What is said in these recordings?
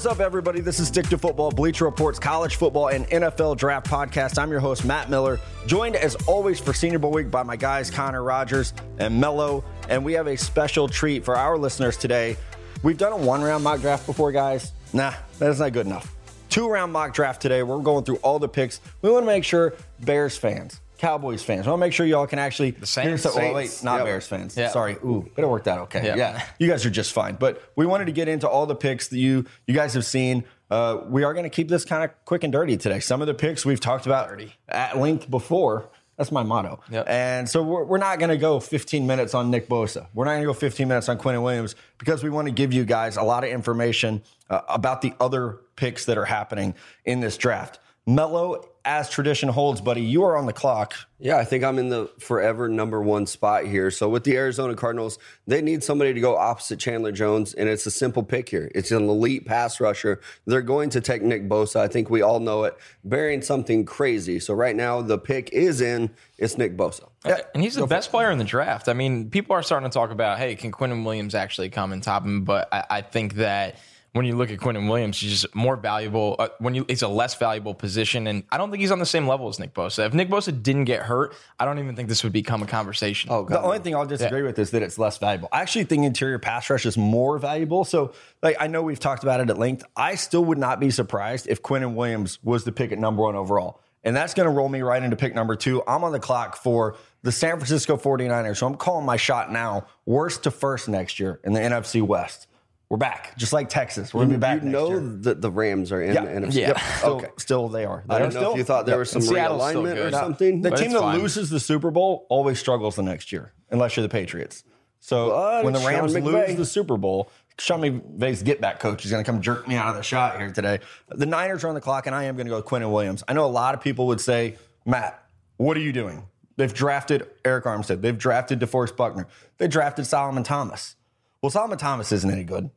What's up, everybody? This is Stick to Football, Bleacher Reports, college football, and NFL draft podcast. I'm your host, Matt Miller, joined as always for Senior Bowl week by my guys, Connor Rogers and Mello. And we have a special treat for our listeners today. We've done a one round mock draft before, guys. Nah, that's not good enough. Two round mock draft today. We're going through all the picks. We want to make sure Bears fans, Cowboys fans. I want to make sure y'all can actually the Saints. Hear oh, wait, not Yep. Bears fans. Yeah. Sorry. Ooh, but it worked out okay. Yeah. yeah, you guys are just fine. But we wanted to get into all the picks that you you guys have seen. Uh, we are going to keep this kind of quick and dirty today. Some of the picks we've talked about at length before. That's my motto. Yep. And so we're, we're not going to go 15 minutes on Nick Bosa. We're not going to go 15 minutes on Quinnen Williams because we want to give you guys a lot of information uh, about the other picks that are happening in this draft. Mello, as tradition holds, buddy, you are on the clock. Yeah, I think I'm in the forever number one spot here. So with the Arizona Cardinals, they need somebody to go opposite Chandler Jones, and it's a simple pick here. It's an elite pass rusher. They're going to take Nick Bosa. I think we all know it, bearing something crazy. So right now, the pick is in. It's Nick Bosa. Yeah, and he's the best player in the draft. I mean, people are starting to talk about, hey, can Quinnen Williams actually come and top him? But I, I think that when you look at Quinnen Williams, he's just more valuable. Uh, when you, it's a less valuable position, and I don't think he's on the same level as Nick Bosa. If Nick Bosa didn't get hurt, I don't even think this would become a conversation. Oh, The God. only thing I'll disagree with is that it's less valuable. I actually think interior pass rush is more valuable. So, like, I know we've talked about it at length. I still would not be surprised if Quinnen Williams was the pick at number one overall. And that's going to roll me right into pick number two. I'm on the clock for the San Francisco 49ers. So I'm calling my shot now, worst to first next year in the NFC West. We're back, just like Texas. We're going to be back you next know year. that the Rams are in Yeah. the NFC. Yeah. Yep. Still, Okay. still they are. They I are don't know still. if you thought there Yep. was some And Seattle's realignment or something. The But team that fine. loses the Super Bowl always struggles the next year, unless you're the Patriots. So But when the Rams lose the Super Bowl, Sean McVay's get back coach is going to come jerk me out of the shot here today. The Niners are on the clock, and I am going to go with Quinnen Williams. I know a lot of people would say, Matt, what are you doing? They've drafted Arik Armstead. They've drafted DeForest Buckner. They drafted Solomon Thomas. Well, Solomon Thomas isn't any good.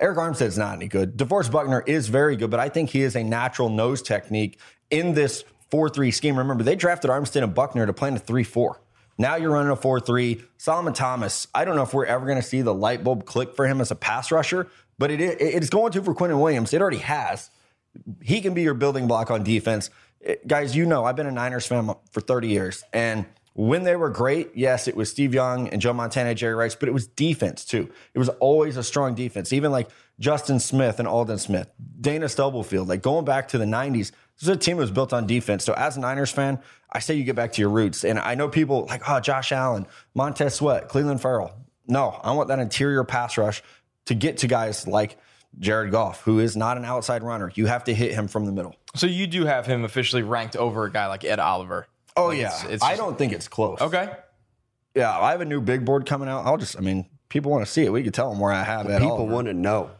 Arik Armstead's not any good. DeForest Buckner is very good, but I think he is a natural nose technique in this 4 3 scheme. Remember, they drafted Armstead and Buckner to play in a 3 4. Now you're running a 4 3. Solomon Thomas, I don't know if we're ever going to see the light bulb click for him as a pass rusher, but it, it's going to for Quinnen Williams. It already has. He can be your building block on defense. It- guys, you know, I've been a Niners fan for 30 years. And when they were great, yes, it was Steve Young and Joe Montana, Jerry Rice, but it was defense too. It was always a strong defense. Even like Justin Smith and Aldon Smith, Dana Stubblefield, like going back to the 90s, this is a team that was built on defense. So as a Niners fan, I say you get back to your roots. And I know people like, oh, Josh Allen, Montez Sweat, Clelin Ferrell. No, I want that interior pass rush to get to guys like Jared Goff, who is not an outside runner. You have to hit him from the middle. So you do have him officially ranked over a guy like Ed Oliver. Oh Like, yeah, it's- it's I just- don't think it's close. Okay. Yeah, I have a new big board coming out. I'll just, I mean, people want to see it. We could tell them where I have Ed People want to know.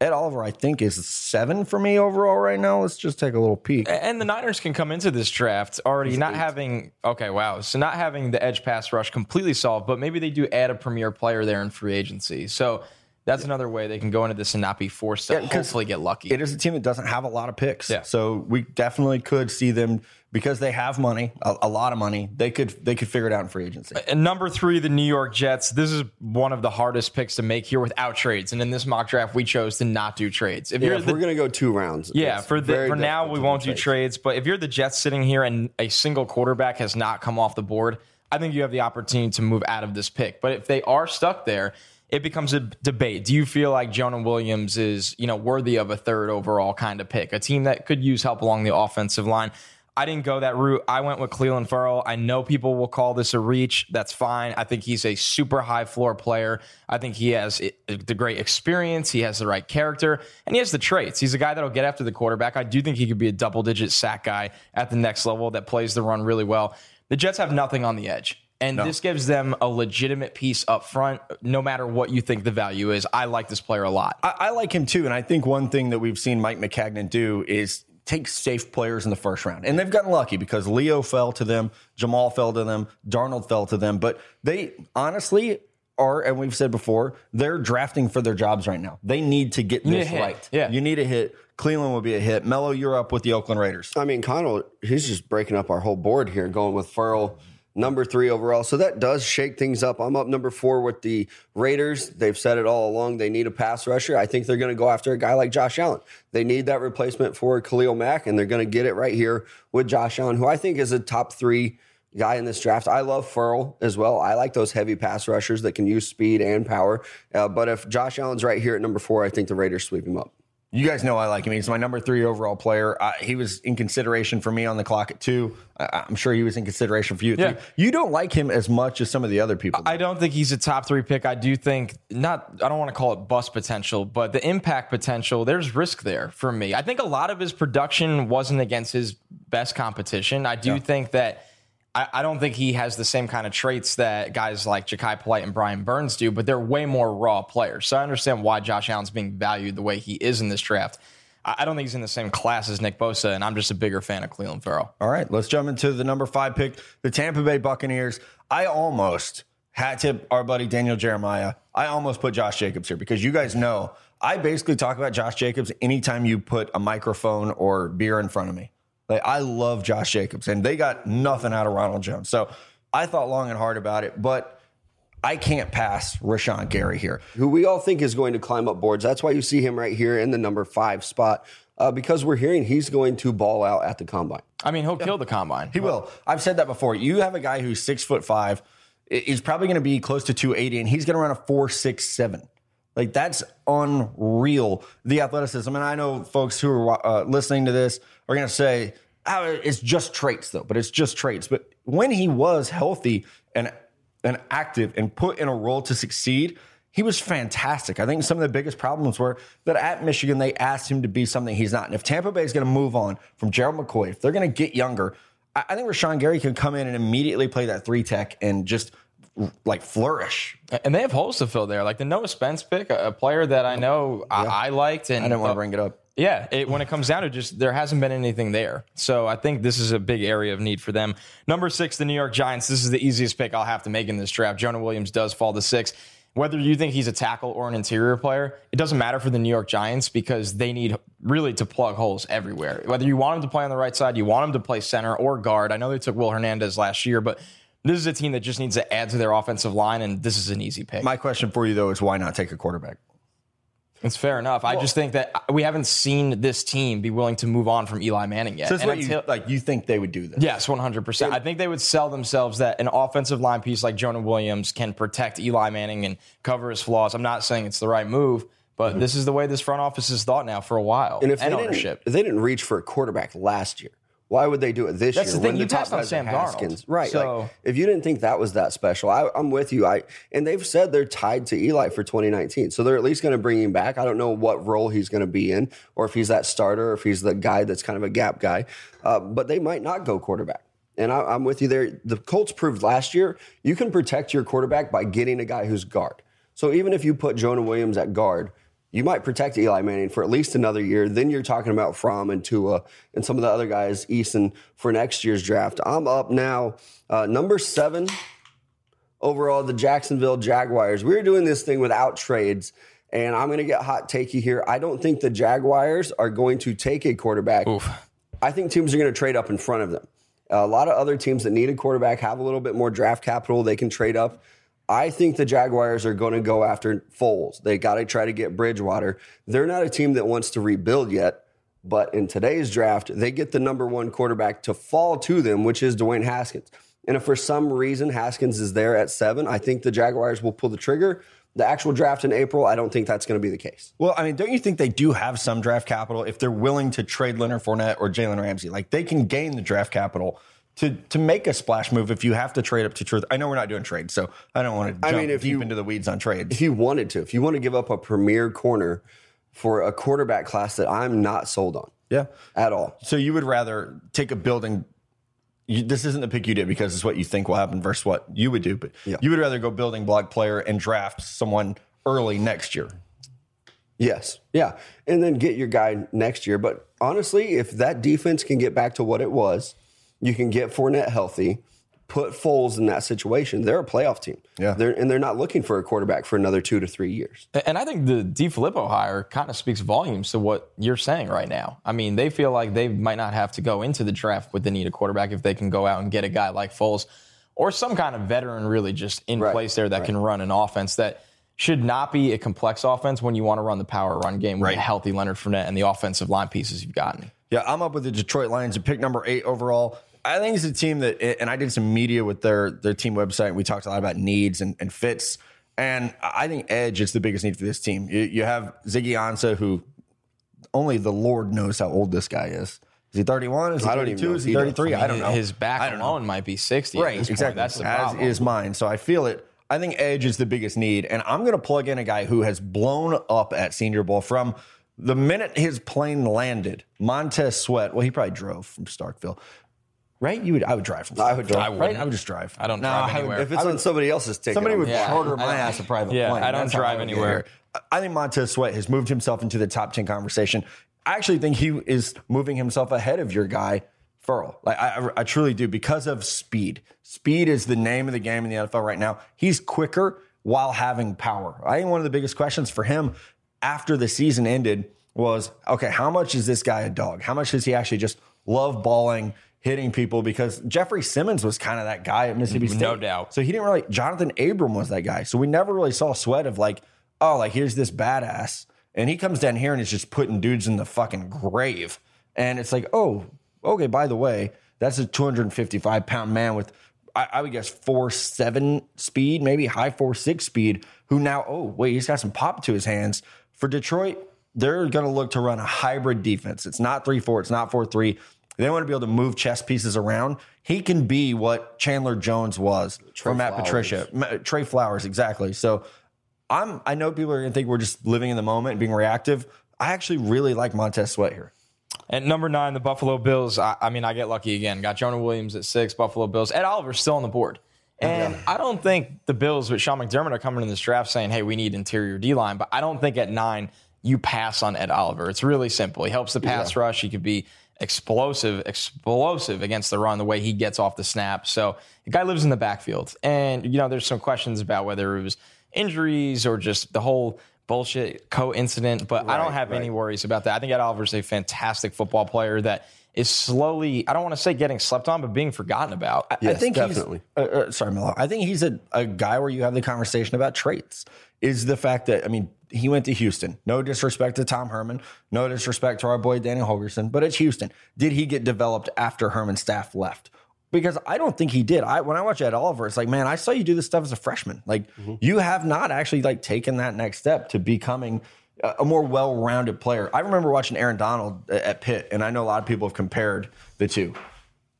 Ed Oliver, I think, is seven for me overall right now. Let's just take a little peek. And the Niners can come into this draft already not having okay, wow. So not having the edge pass rush completely solved, but maybe they do add a premier player there in free agency. So that's another way they can go into this and not be forced to 'cause hopefully get lucky. It is a team that doesn't have a lot of picks, Yeah. so we definitely could see them because they have money, a, a lot of money. They could they could figure it out in free agency. And number three, the New York Jets. This is one of the hardest picks to make here without trades. And in this mock draft, we chose to not do trades. If Yeah, you're if the, we're going to go two rounds. yeah, for the, for now we won't do trades. trades. But if you're the Jets sitting here and a single quarterback has not come off the board, I think you have the opportunity to move out of this pick. But if they are stuck there, it becomes a debate. Do you feel like Jonah Williams is, you know, worthy of a third overall kind of pick? A team that could use help along the offensive line. I didn't go that route. I went with Clelin Ferrell. I know people will call this a reach. That's fine. I think he's a super high floor player. I think he has the great experience. He has the right character, and he has the traits. He's a guy that'll get after the quarterback. I do think he could be a double digit sack guy at the next level that plays the run really well. The Jets have nothing on the edge. And this gives them a legitimate piece up front, no matter what you think the value is. I like this player a lot. I, I like him too, and I think one thing that we've seen Mike Maccagnan do is take safe players in the first round, and they've gotten lucky because Leo fell to them, Jamal fell to them, Darnold fell to them, but they honestly are, and we've said before, they're drafting for their jobs right now. They need to get this right. Yeah. you need a hit. Clelin will be a hit. Mello, you're up with the Oakland Raiders. I mean, Connell, he's just breaking up our whole board here, going with Furl number three overall. So that does shake things up. I'm up number four with the Raiders. They've said it all along. They need a pass rusher. I think they're going to go after a guy like Josh Allen. They need that replacement for Khalil Mack, and they're going to get it right here with Josh Allen, who I think is a top three guy in this draft. I love Ferrell as well. I like those heavy pass rushers that can use speed and power. Uh, but if Josh Allen's right here at number four, I think the Raiders sweep him up. You guys know I like him. He's my number three overall player. Uh, he was in consideration for me on the clock at two. I- I'm sure he was in consideration for you at Yeah. three. You don't like him as much as some of the other people. I don't think he's a top three pick. I do think not. I don't want to call it bust potential, but the impact potential. There's risk there for me. I think a lot of his production wasn't against his best competition. I do think that. I, I don't think he has the same kind of traits that guys like Jachai Polite and Brian Burns do, but they're way more raw players. So I understand why Josh Allen's being valued the way he is in this draft. I, don't think he's in the same class as Nick Bosa, and I'm just a bigger fan of Clelin Ferrell. All right, let's jump into the number five pick, the Tampa Bay Buccaneers. I almost hat tip our buddy Daniel Jeremiah. I almost put Josh Jacobs here because you guys know I basically talk about Josh Jacobs anytime you put a microphone or beer in front of me. Like I love Josh Jacobs, and they got nothing out of Ronald Jones. So I thought long and hard about it, but I can't pass Rashan Gary here. who we all think is going to climb up boards. That's why you see him right here in the number five spot, uh, because we're hearing he's going to ball out at the combine. I mean, he'll kill the combine. He will. I've said that before. You have a guy who's six foot five, i- is probably going to be close to 280, and he's going to run a four six seven. Like that's unreal. The athleticism, and I know folks who are uh, listening to this are going to say, "Oh, it's just traits, though." But it's just traits. But when he was healthy and and active and put in a role to succeed, he was fantastic. I think some of the biggest problems were that at Michigan they asked him to be something he's not. And if Tampa Bay is going to move on from Gerald McCoy, if they're going to get younger, I think Rashan Gary can come in and immediately play that three tech and just like flourish. And they have holes to fill there. Like the Noah Spence pick, a, player that I know I, I liked. And I didn't want to bring it up. Yeah, it, when it comes down to just there hasn't been anything there. So I think this is a big area of need for them. Number six, the New York Giants. This is the easiest pick I'll have to make in this draft. Jonah Williams does fall to six. Whether you think he's a tackle or an interior player, it doesn't matter for the New York Giants because they need really to plug holes everywhere. Whether you want him to play on the right side, you want him to play center or guard. I know they took Will Hernandez last year, but this is a team that just needs to add to their offensive line, and this is an easy pick. My question for you though is why not take a quarterback? It's fair enough. I just think that we haven't seen this team be willing to move on from Eli Manning yet. So that's And what you like. You think they would do this? Yes, one hundred percent. I think they would sell themselves that an offensive line piece like Jonah Williams can protect Eli Manning and cover his flaws. I'm not saying it's the right move, but this is the way this front office has thought now for a while. Mm-hmm. And if they, ownership. Didn't, if they didn't reach for a quarterback last year, why would they do it this That's year? the thing, when you top passed on Sam Darnold. Right? So- like, if you didn't think that was that special, I, I'm with you. I and they've said they're tied to Eli for 2019, so they're at least going to bring him back. I don't know what role he's going to be in, or if he's that starter, or if he's the guy that's kind of a gap guy. Uh, but they might not go quarterback. And I, I'm with you there. The Colts proved last year you can protect your quarterback by getting a guy who's guard. So even if you put Jonah Williams at guard, you might protect Eli Manning for at least another year. Then you're talking about Fromm and Tua and some of the other guys, Eason, for next year's draft. I'm up now, uh, number seven overall, the Jacksonville Jaguars. We're doing this thing without trades, and I'm going to get hot takey here. I don't think the Jaguars are going to take a quarterback. I think teams are going to trade up in front of them. A lot of other teams that need a quarterback have a little bit more draft capital. They can trade up. I think the Jaguars are going to go after Foles. They got to try to get Bridgewater. They're not a team that wants to rebuild yet, but in today's draft, they get the number one quarterback to fall to them, which is Dwayne Haskins. And if for some reason Haskins is there at seven, I think the Jaguars will pull the trigger. The actual draft in April, I don't think that's going to be the case. Well, I mean, don't you think they do have some draft capital if they're willing to trade Leonard Fournette or Jalen Ramsey? Like they can gain the draft capital to to make a splash move if you have to trade up to truth. I know we're not doing trades, so I don't want to jump mean, if deep you- into the weeds on trades. If you wanted to, if you want to give up a premier corner for a quarterback class that I'm not sold on yeah. at all. So you would rather take a building. You, this isn't the pick you did because it's what you think will happen versus what you would do, but you would rather go building block player and draft someone early next year. Yes. Yeah. And then get your guy next year. But honestly, if that defense can get back to what it was, you can get Fournette healthy, put Foles in that situation. They're a playoff team. Yeah. They're, and they're not looking for a quarterback for another two to three years. And I think the DeFilippo hire kind of speaks volumes to what you're saying right now. I mean, they feel like they might not have to go into the draft with the need of quarterback if they can go out and get a guy like Foles or some kind of veteran really just in Right, place there that right. can run an offense that should not be a complex offense when you want to run the power run game with Right. a healthy Leonard Fournette and the offensive line pieces you've gotten. Yeah, I'm up with the Detroit Lions at pick number eight overall. I think it's a team that, and I did some media with their their team website. And We talked a lot about needs and, and fits, and I think edge is the biggest need for this team. You, you have Ziggy Ansah, who only the Lord knows how old this guy is. Is he 31? Is he I don't even 32? Is he he does. 33? I, don't know. His back I don't know. alone might be 60. at Right, this point. exactly. That's the problem. As is mine. So I feel it. I think edge is the biggest need, and I'm going to plug in a guy who has blown up at Senior Bowl from the minute his plane landed. Montez Sweat. Well, he probably drove from Starkville, right? You would. I would drive from. I would drive. I right? wouldn't. I would just drive. I don't No, drive I would- anywhere. If it's on somebody else's ticket, Somebody I'm- would Yeah, charter my ass a private yeah, plane. I don't That's how drive would get anywhere. here. I think Montez Sweat has moved himself into the top 10 conversation. I actually think he is moving himself ahead of your guy, Furl. Like I, I, I truly do because of speed. Speed is the name of the game in the NFL right now. He's quicker while having power. I think one of the biggest questions for him after the season ended was, okay, how much is this guy a dog? How much does he actually just love balling, hitting people? Because Jeffrey Simmons was kind of that guy at Mississippi mm-hmm. State. No doubt. So he didn't really. Jonathan Abram was that guy. So we never really saw Sweat of like, oh, like here's this badass, and he comes down here and is just putting dudes in the fucking grave. And it's like, oh, okay. By the way, that's a 255 pound man with, I, I would guess four seven speed, maybe high four six speed. Who now? Oh, wait, he's got some pop to his hands. For Detroit, they're going to look to run a hybrid defense. It's not three four. It's not four three. They want to be able to move chess pieces around. He can be what Chandler Jones was for Matt Flowers. Patricia, Trey Flowers, exactly. So I'm. I know people are going to think we're just living in the moment, and being reactive. I actually really like Montez Sweat here. At number nine, the Buffalo Bills. I, I mean, I get lucky again. Got Jonah Williams at six, Buffalo Bills. Ed Oliver's still on the board. And I don't think the Bills with Sean McDermott are coming in this draft saying, hey, we need interior D line. But I don't think at nine you pass on Ed Oliver. It's really simple. He helps the pass rush. He could be explosive, explosive against the run, the way he gets off the snap. So the guy lives in the backfield. And, you know, there's some questions about whether it was injuries or just the whole bullshit co-incident, but I don't have any worries about that. I think Ed Oliver's a fantastic football player that is slowly, I don't want to say getting slept on, but being forgotten about. I Yes, think definitely. He's, uh, uh, sorry, Milo. I think he's a, a guy where you have the conversation about traits. Is the fact that I mean he went to Houston. No disrespect to Tom Herman. No disrespect to our boy Danny Holgorsen. But it's Houston. Did he get developed after Herman's staff left? Because I don't think he did. I when I watch Ed Oliver, it's like, man, I saw you do this stuff as a freshman. Like Mm-hmm. you have not actually like taken that next step to becoming a more well-rounded player. I remember watching Aaron Donald at Pitt, and I know a lot of people have compared the two.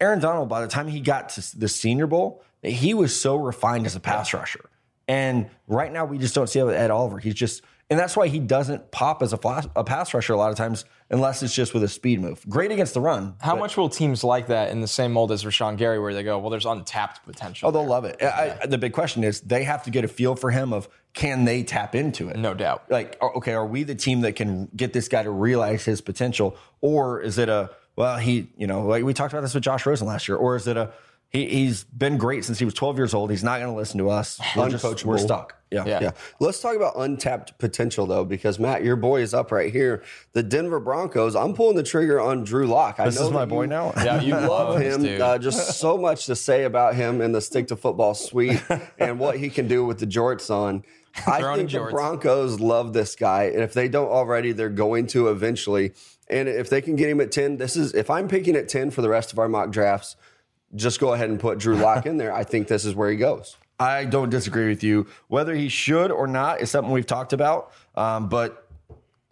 Aaron Donald, by the time he got to the Senior Bowl, he was so refined as a pass rusher. And right now, we just don't see it Ed Oliver. He's just, and that's why he doesn't pop as a, flash, a pass rusher a lot of times, unless it's just with a speed move. Great against the run. How much will teams like that in the same mold as Rashan Gary, where they go, well, there's untapped potential? Oh, they'll love it. I, I- the big question is they have to get a feel for him of can they tap into it? No doubt. Like, okay, are we the team that can get this guy to realize his potential, or is it a well, he, you know, like we talked about this with Josh Rosen last year, or is it a he, he's been great since he was 12 years old. He's not going to listen to us. We're, just, we're stuck. Yeah. Yeah. Yeah. Let's talk about untapped potential though, because Matt, your boy is up right here. The Denver Broncos. I'm pulling the trigger on Drew Lock. This is my boy now. Yeah, you love love him. Uh, just so much to say about him in the stick to football suite and what he can do with the jorts on. I think the jorts. Broncos love this guy, and if they don't already, they're going to eventually. And if they can get him at ten, this is if I'm picking at ten for the rest of our mock drafts, just go ahead and put Drew Lock in there. I think this is where he goes. I don't disagree with you. Whether he should or not is something we've talked about, um, but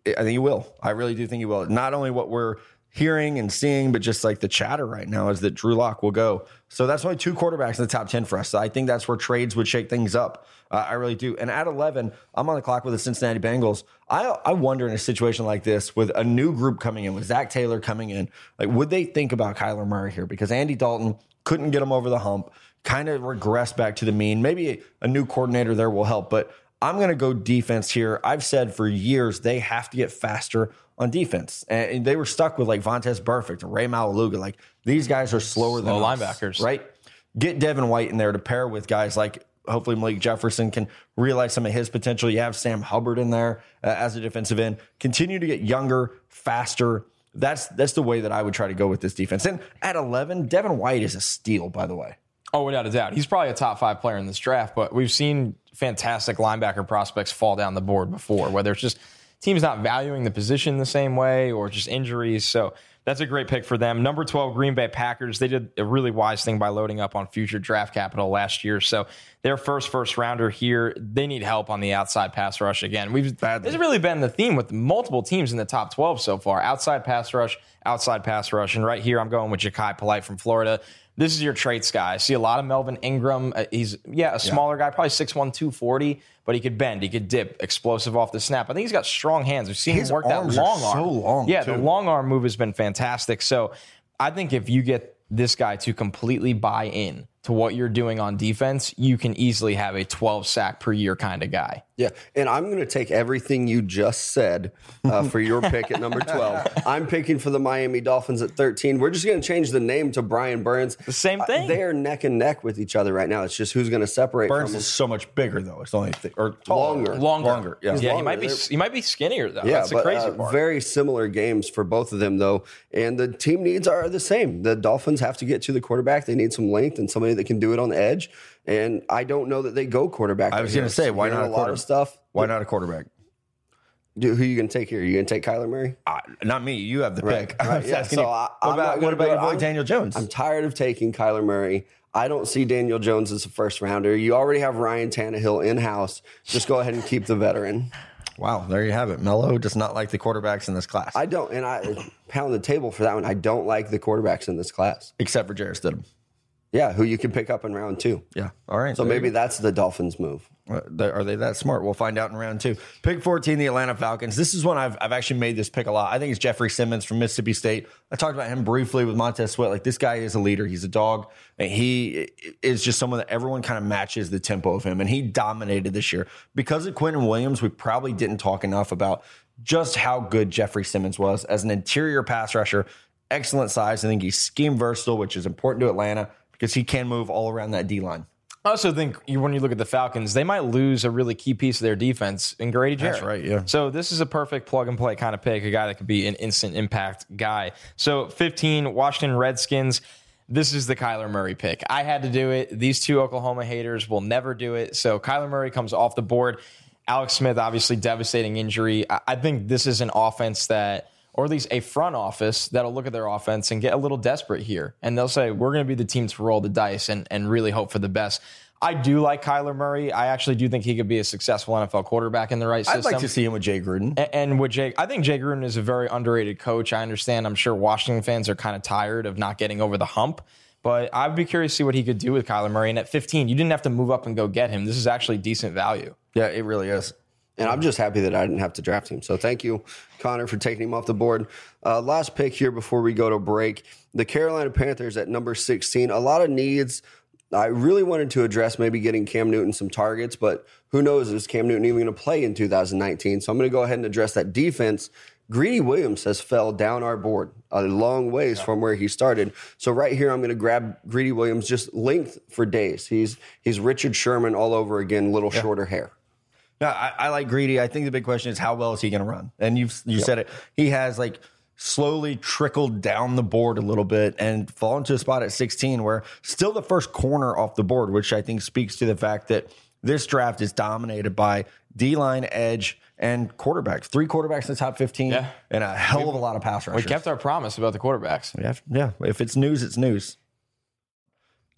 I think he will. I really do think he will. Not only what we're hearing and seeing, but just like the chatter right now is that Drew Lock will go. So that's only two quarterbacks in the top 10 for us. So I think that's where trades would shake things up. Uh, I really do. And at 11, I'm on the clock with the Cincinnati Bengals. I, I wonder in a situation like this with a new group coming in, with Zac Taylor coming in, like would they think about Kyler Murray here? Because Andy Dalton couldn't get him over the hump, kind of regressed back to the mean. Maybe a, a new coordinator there will help, but I'm going to go defense here. I've said for years they have to get faster on defense, and they were stuck with like Vontaze Burfict and Rey Maualuga. Like these guys are slower than Slow us, linebackers. right? Get Devin White in there to pair with guys like hopefully Malik Jefferson can realize some of his potential. You have Sam Hubbard in there uh, as a defensive end. Continue to get younger, faster. That's that's the way that I would try to go with this defense. And at 11, Devin White is a steal, by the way. Oh, without a doubt. He's probably a top five player in this draft, but we've seen fantastic linebacker prospects fall down the board before, whether it's just teams not valuing the position the same way or just injuries. So that's a great pick for them. Number 12, Green Bay Packers. They did a really wise thing by loading up on future draft capital last year. So their first first rounder here, they need help on the outside pass rush again. We've Badly. this has really been the theme with multiple teams in the top 12 so far. Outside pass rush, outside pass rush. And right here, I'm going with Jachai Polite from Florida. This is your traits guy. I see a lot of Melvin Ingram. Uh, he's, yeah, a smaller guy, probably 6'1, 240, but he could bend, he could dip, explosive off the snap. I think he's got strong hands. We've seen His him work that long arm. so long, Yeah, the long arm move has been fantastic. So I think if you get this guy to completely buy in to what you're doing on defense, you can easily have a 12 sack per year kind of guy. Yeah, and I'm going to take everything you just said uh, for your pick at number 12. I'm picking for the Miami Dolphins at 13. We're just going to change the name to Brian Burns. The same thing. they are neck and neck with each other right now. It's just who's going to separate Burns from is so much bigger though. It's only thing, or taller. Longer. Longer. Longer, yeah. Yeah, he might be They're- he might be skinnier though. Yeah, That's the but crazy uh, part. very similar games for both of them, though. And the team needs are the same. The Dolphins have to get to the quarterback. They need some length and somebody that can do it on the edge. And I don't know that they go quarterback. I was going to say, why not a a lot of stuff? Why not a quarterback? Dude, who are you going to take here? Are You going to take Kyler Murray? Uh, not me. You have the Right, pick. I right, yeah. So you. I- what I'm about, what about your boy I'm- Daniel Jones? I'm tired of taking Kyler Murray. I don't see Daniel Jones as a first rounder. You already have Ryan Tannehill in house. Just go ahead and keep the veteran. wow, there you have it. Mello does not like the quarterbacks in this class, I don't, and I pound the table for that one. I don't like the quarterbacks in this class. except for Jarrett Stidham. Yeah, who you can pick up in round two. Yeah. All right. So there you maybe that's the Dolphins' move. Uh, Are they that smart? We'll find out in round two. Pick 14, the Atlanta Falcons. This is one I've, I've actually made this pick a lot. I think it's Jeffrey Simmons from Mississippi State. I talked about him briefly with Montez Sweat. Like, this guy is a leader. He's a dog. And he is just someone that everyone kind of matches the tempo of him. And he dominated this year. Because of Quinnen Williams, we probably didn't talk enough about just how good Jeffrey Simmons was as an interior pass rusher. Excellent size. I think he's scheme versatile, which is important to Atlanta because he can move all around that D line. I also think you, when you look at the Falcons, they might lose a really key piece of their defense in Grady Jarrett. That's right, yeah. So this is a perfect plug and play kind of pick, a guy that could be an instant impact guy. So 15, Washington Redskins. This is the Kyler Murray pick. I had to do it. These two Oklahoma haters will never do it. So Kyler Murray comes off the board. Alex Smith, obviously devastating injury. I, I think this is an offense that or at least a front office that'll look at their offense and get a little desperate here. And they'll say, we're going to be the team to roll the dice and, and really hope for the best. I do like Kyler Murray. I actually do think he could be a successful NFL quarterback in the right system. I'd like to see him with Jay Gruden. A- And with Jake, I think Jay Gruden is a very underrated coach. I understand. I'm sure Washington fans are kind of tired of not getting over the hump. But I'd be curious to see what he could do with Kyler Murray. And at 15, you didn't have to move up and go get him. This is actually decent value. Yeah, it really is. And I'm just happy that I didn't have to draft him. So thank you, Connor, for taking him off the board. Uh, last pick here before we go to break. The Carolina Panthers at number 16. A lot of needs. I really wanted to address maybe getting Cam Newton some targets, but who knows is Cam Newton even going to play in 2019? So I'm going to go ahead and address that defense. Greedy Williams has fell down our board a long ways from where he started. So right here, I'm going to grab Greedy Williams just length for days. He's he's Richard Sherman all over again, little shorter hair. No, I, I like Greedy. I think the big question is how well is he going to run? And you've you said it. He has like slowly trickled down the board a little bit and fallen to a spot at 16 where still the first corner off the board, which I think speaks to the fact that this draft is dominated by D line, edge, and quarterbacks. Three quarterbacks in the top 15 Yeah. and a hell of a lot of pass rushers. We kept our promise about the quarterbacks. Yeah, yeah. If it's news, it's news.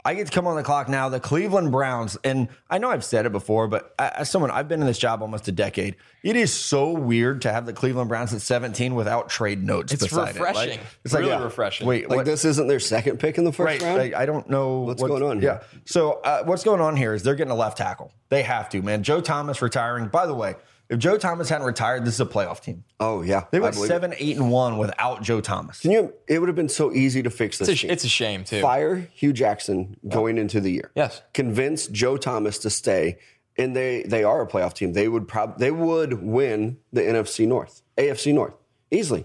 I get to come on the clock now. The Cleveland Browns, and I know I've said it before, but as someone I've been in this job almost a decade, it is so weird to have the Cleveland Browns at 17 without trade notes. It's beside it. Like, refreshing. it's like Really yeah, refreshing. Wait, Like what- this isn't their second pick in the first right? round. like, I don't know What's what- going on here? Yeah. So uh, what's going on here is they're getting a left tackle. They have to, man. Joe Thomas retiring. By the way, if Joe Thomas hadn't retired, this is a playoff team. oh yeah, They I went believe it. seven, eight, and one without Joe Thomas. Can you? It would have been so easy to fix this. It's a, team. it's a shame, too. Fire Hue Jackson going into the year. Yes. Convince Joe Thomas to stay, and they they are a playoff team. They would prob they would win the NFC North, AFC North easily.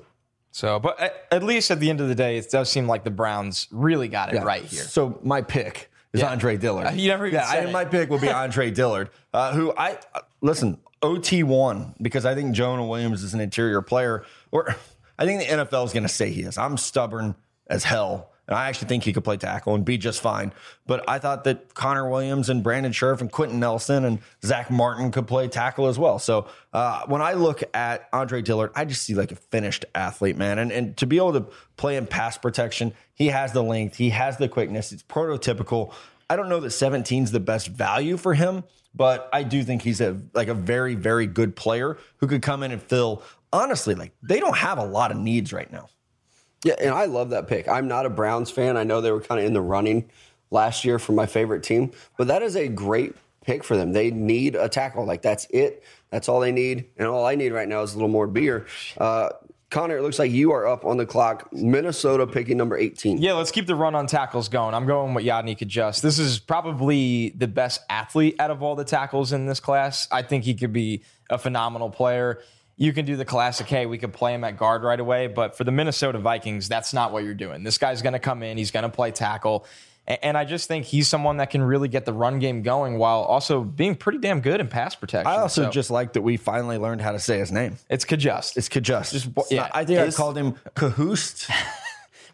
So, but at, at least at the end of the day, it does seem like the Browns really got it right here. So my pick is Yeah. Andre Dillard. Uh, you never even yeah, said I, it. my pick will be Andre Dillard, uh, who I uh, listen OT one because I think Jonah Williams is an interior player, or I think the NFL is going to say he is. I'm stubborn as hell, And I actually think he could play tackle and be just fine. But I thought that Connor Williams and Brandon Scherff and Quenton Nelson and Zack Martin could play tackle as well. So uh, when I look at Andre Dillard, I just see like a finished athlete, man. And, and to be able to play in pass protection, he has the length, he has the quickness. It's prototypical. I don't know that 17 is the best value for him, but I do think he's a like a very, very good player who could come in and fill. Honestly, like they don't have a lot of needs right now. Yeah, and I love that pick. I'm not a Browns fan. I know they were kind of in the running last year for my favorite team, but that is a great pick for them. They need a tackle. Like that's it. That's all they need. And all I need right now is a little more beer. Uh, Connor, it looks like you are up on the clock. Minnesota picking number 18. Yeah, let's keep the run on tackles going. I'm going with Yodny Cajuste. This is probably the best athlete out of all the tackles in this class. I think he could be a phenomenal player you can do the classic, hey, we could play him at guard right away. But for the Minnesota Vikings, that's not what you're doing. This guy's going to come in, he's going to play tackle. And I just think he's someone that can really get the run game going while also being pretty damn good in pass protection. I also so, just like that we finally learned how to say his name. It's Cajuste. It's Cajuste. Just, yeah, not, I think I called him Cahoost.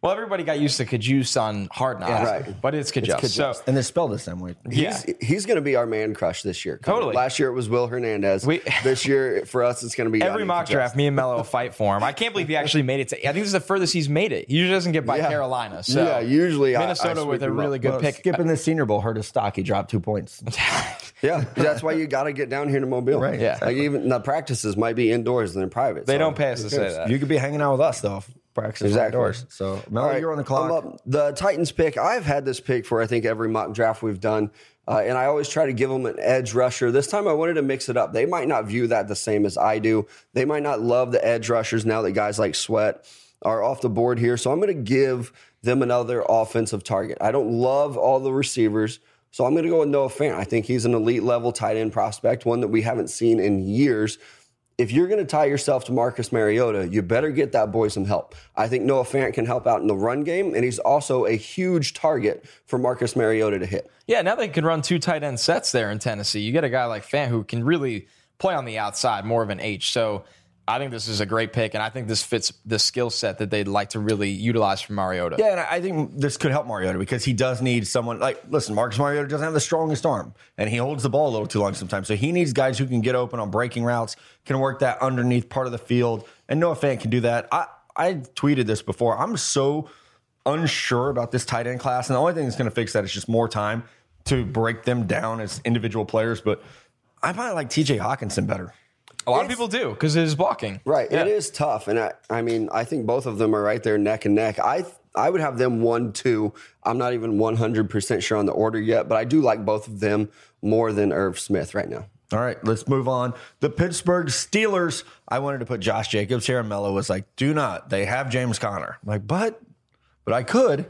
Well, everybody got used to Cajuste on Hard Knocks, yeah, right. but it's Cajuste. It's So, and they spelled the same way. Yeah. He's, he's going to be our man crush this year. Totally. Last year it was Will Hernandez. We, this year for us it's going to be every mock draft. Me and Mello fight for him. I can't believe he actually made it. To, I think this is the furthest he's made it. He usually doesn't get by yeah. Carolina. So yeah, usually Minnesota I, I with a really good well, pick. Skipping the Senior Bowl hurt his stock. He dropped two points. yeah, that's why you got to get down here to Mobile. Right. Yeah. Like even the practices might be indoors and they're private. They so don't pay us to say that. You could be hanging out with us though practice exactly. outdoors. So, Mel, right, you're on the clock. The Titans pick, I've had this pick for I think every mock draft we've done. Uh, and I always try to give them an edge rusher. This time I wanted to mix it up. They might not view that the same as I do. They might not love the edge rushers now that guys like Sweat are off the board here. So I'm going to give them another offensive target. I don't love all the receivers. So I'm going to go with Noah Fant. I think he's an elite level tight end prospect, one that we haven't seen in years if you're going to tie yourself to Marcus Mariota, you better get that boy some help. I think Noah Fant can help out in the run game, and he's also a huge target for Marcus Mariota to hit. Yeah, now they can run two tight end sets there in Tennessee. You get a guy like Fant who can really play on the outside, more of an H. So I think this is a great pick, and I think this fits the skill set that they'd like to really utilize from Mariota. Yeah, and I think this could help Mariota because he does need someone like listen, Marcus Mariota doesn't have the strongest arm, and he holds the ball a little too long sometimes. So he needs guys who can get open on breaking routes, can work that underneath part of the field, and Noah Fant can do that. I I tweeted this before. I'm so unsure about this tight end class, and the only thing that's going to fix that is just more time to break them down as individual players. But I might like T.J. Hockenson better. A lot of people do because it is blocking. Right. Yeah. It is tough. And I, I mean, I think both of them are right there neck and neck. I I would have them one, two. I'm not even 100% sure on the order yet, but I do like both of them more than Irv Smith right now. All right, let's move on. The Pittsburgh Steelers. I wanted to put Josh Jacobs here, and Mello was like, do not. They have James Conner. I'm like, but, but I could,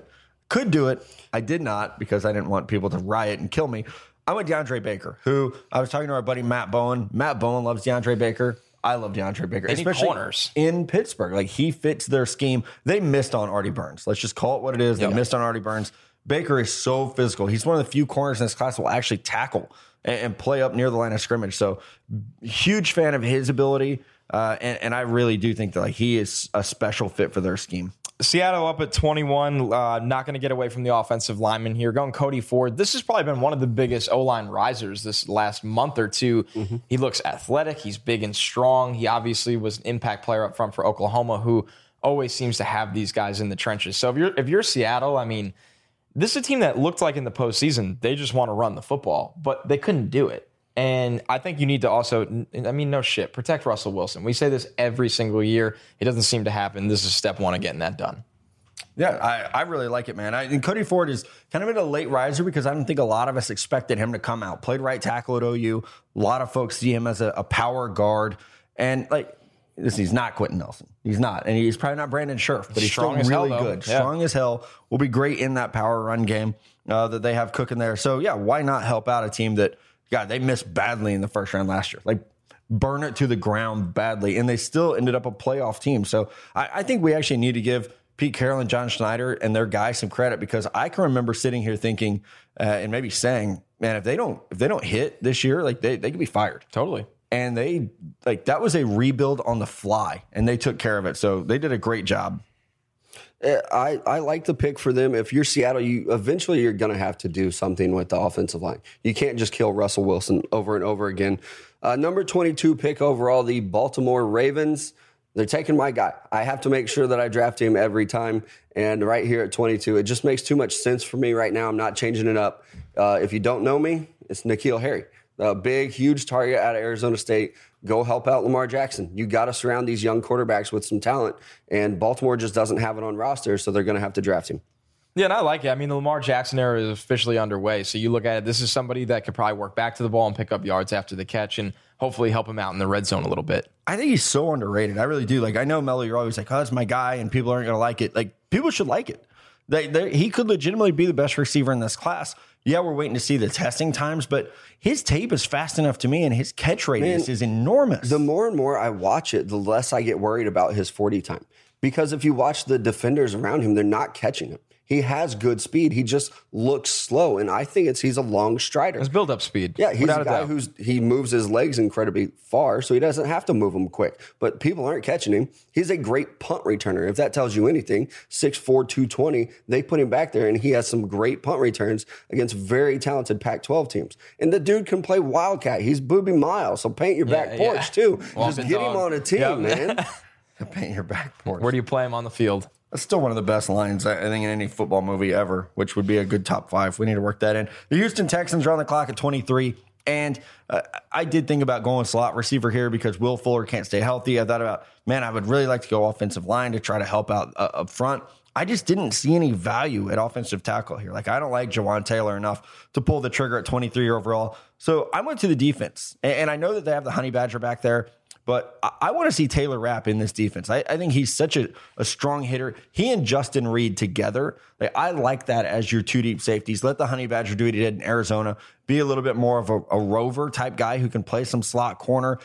could do it. I did not because I didn't want people to riot and kill me. I went DeAndre Baker, who I was talking to our buddy Matt Bowen. Matt Bowen loves DeAndre Baker. I love DeAndre Baker, especially corners. in Pittsburgh. Like he fits their scheme. They missed on Artie Burns. Let's just call it what it is. They yep. missed on Artie Burns. Baker is so physical. He's one of the few corners in this class that will actually tackle and, and play up near the line of scrimmage. So huge fan of his ability. Uh, and, and I really do think that like he is a special fit for their scheme. Seattle up at 21, uh, not going to get away from the offensive lineman here. Going Cody Ford. This has probably been one of the biggest O line risers this last month or 2 mm-hmm. He looks athletic. He's big and strong. He obviously was an impact player up front for Oklahoma, who always seems to have these guys in the trenches. So if you're if you're Seattle, I mean, this is a team that looked like in the postseason they just want to run the football, but they couldn't do it. And I think you need to also, I mean, no shit, protect Russell Wilson. We say this every single year. It doesn't seem to happen. This is step one of getting that done. Yeah, I, I really like it, man. I, and Cody Ford is kind of in a late riser because I don't think a lot of us expected him to come out. Played right tackle at OU. A lot of folks see him as a, a power guard. And like, listen, he's not Quenton Nelson. He's not. And he's probably not Brandon Scherff, but he's Strong still really hell, good. Yeah. Strong as hell. Will be great in that power run game uh, that they have cooking there. So, yeah, why not help out a team that – God, they missed badly in the first round last year. Like burn it to the ground badly, and they still ended up a playoff team. So I, I think we actually need to give Pete Carroll and John Schneider and their guys some credit because I can remember sitting here thinking uh, and maybe saying, "Man, if they don't if they don't hit this year, like they they could be fired." Totally. And they like that was a rebuild on the fly, and they took care of it. So they did a great job. Uh, I, I like the pick for them. If you're Seattle, you eventually you're going to have to do something with the offensive line. You can't just kill Russell Wilson over and over again. Uh, number 22 pick overall, the Baltimore Ravens. They're taking my guy. I have to make sure that I draft him every time. And right here at 22, it just makes too much sense for me right now. I'm not changing it up. Uh, if you don't know me, it's N'Keal Harry, a big, huge target out of Arizona State. Go help out Lamar Jackson. You got to surround these young quarterbacks with some talent. And Baltimore just doesn't have it on roster, so they're going to have to draft him. Yeah, and I like it. I mean, the Lamar Jackson era is officially underway. So you look at it, this is somebody that could probably work back to the ball and pick up yards after the catch and hopefully help him out in the red zone a little bit. I think he's so underrated. I really do. Like, I know Mello, you're always like, oh, that's my guy, and people aren't going to like it. Like, people should like it. They, they, he could legitimately be the best receiver in this class. Yeah, we're waiting to see the testing times, but his tape is fast enough to me, and his catch radius Man, is enormous. The more and more I watch it, the less I get worried about his 40 time. Because if you watch the defenders around him, they're not catching him. He has good speed. He just looks slow, and I think it's he's a long strider. His build up speed. Yeah, he's a guy doubt. who's he moves his legs incredibly far, so he doesn't have to move them quick. But people aren't catching him. He's a great punt returner. If that tells you anything, 6'4", 220, they put him back there, and he has some great punt returns against very talented Pac-12 teams. And the dude can play wildcat. He's Boobie Miles, so paint your back yeah. porch too. Walking Just get him on a team, Yep. man. paint your back porch. Where do you play him on the field? That's still one of the best lines, I think, in any football movie ever, which would be a good top five. We need to work that in. The Houston Texans are on the clock at 23. And uh, I did think about going slot receiver here because Will Fuller can't stay healthy. I thought about, man, I would really like to go offensive line to try to help out uh, up front. I just didn't see any value at offensive tackle here. Like, I don't like Jawaan Taylor enough to pull the trigger at 23 overall. So I went to the defense. And, and I know that they have the Honey Badger back there. But I, I want to see Taylor Rapp in this defense. I, I think he's such a, a strong hitter. He and Justin Reid together, like, I like that as your two deep safeties. Let the Honey Badger do what he did in Arizona. Be a little bit more of a, a rover type guy who can play some slot corner,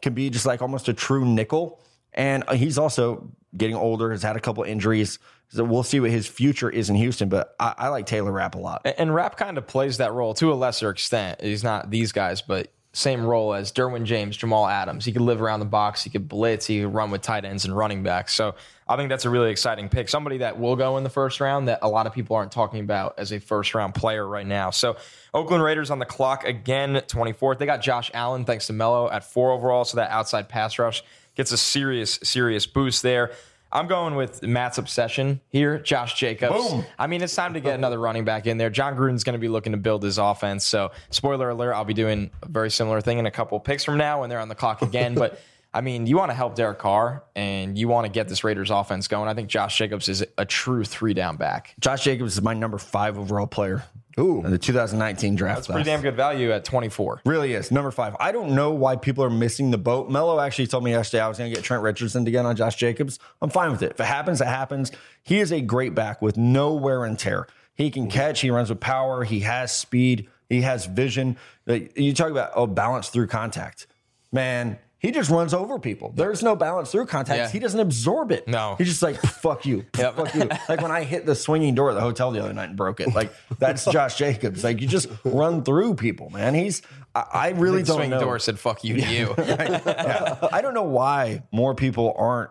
can be just like almost a true nickel. And uh, he's also getting older, has had a couple injuries. So we'll see what his future is in Houston. But I, I like Taylor Rapp a lot. And Rapp kind of plays that role to a lesser extent. He's not these guys, but same role as Derwin James, Jamal Adams. He could live around the box. He could blitz. He could run with tight ends and running backs. So I think that's a really exciting pick. Somebody that will go in the first round that a lot of people aren't talking about as a first round player right now. So Oakland Raiders on the clock again, 24th. They got Josh Allen thanks to Mello at four overall. So that outside pass rush gets a serious, serious boost there. I'm going with Matt's obsession here, Josh Jacobs. Boom. I mean, it's time to get another running back in there. Jon Gruden's going to be looking to build his offense. So, spoiler alert, I'll be doing a very similar thing in a couple picks from now when they're on the clock again. but I mean, you want to help Derek Carr and you want to get this Raiders offense going. I think Josh Jacobs is a true three down back. Josh Jacobs is my number five overall player Ooh. in the 2019 draft. That's pretty class. damn good value at 24. Really is. Number five. I don't know why people are missing the boat. Mello actually told me yesterday I was going to get Trent Richardson to get on Josh Jacobs. I'm fine with it. If it happens, it happens. He is a great back with no wear and tear. He can catch, he runs with power, he has speed, he has vision. You talk about, oh, balance through contact. Man, he just runs over people. There's no balance through contact. Yeah. He doesn't absorb it. No. He's just like, fuck you. Yep. Fuck you. Like when I hit the swinging door at the hotel the other night and broke it. Like that's Josh Jacobs. Like you just run through people, man. He's I, I really don't Swing know. door said, fuck you to you. Yeah. I don't know why more people aren't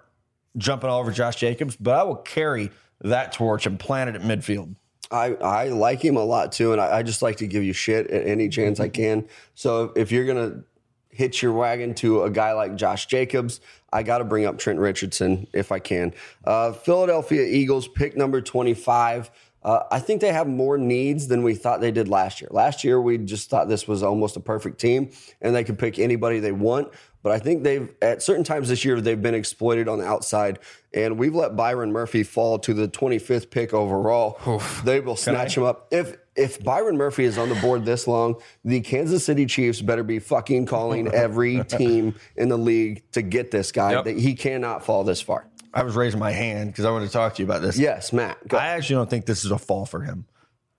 jumping all over Josh Jacobs, but I will carry that torch and plant it at midfield. I, I like him a lot too, and I, I just like to give you shit at any chance I can. So if you're gonna hitch your wagon to a guy like Josh Jacobs, I got to bring up Trent Richardson if I can. Uh, Philadelphia Eagles pick number 25. Uh, I think they have more needs than we thought they did last year. Last year, we just thought this was almost a perfect team and they could pick anybody they want. But I think they've, at certain times this year, they've been exploited on the outside. And we've let Byron Murphy fall to the 25th pick overall. They will snatch him up. If if Byron Murphy is on the board this long, the Kansas City Chiefs better be fucking calling every team in the league to get this guy. Yep. That he cannot fall this far. I was raising my hand because I want to talk to you about this. Yes, Matt. Go. I actually don't think this is a fall for him.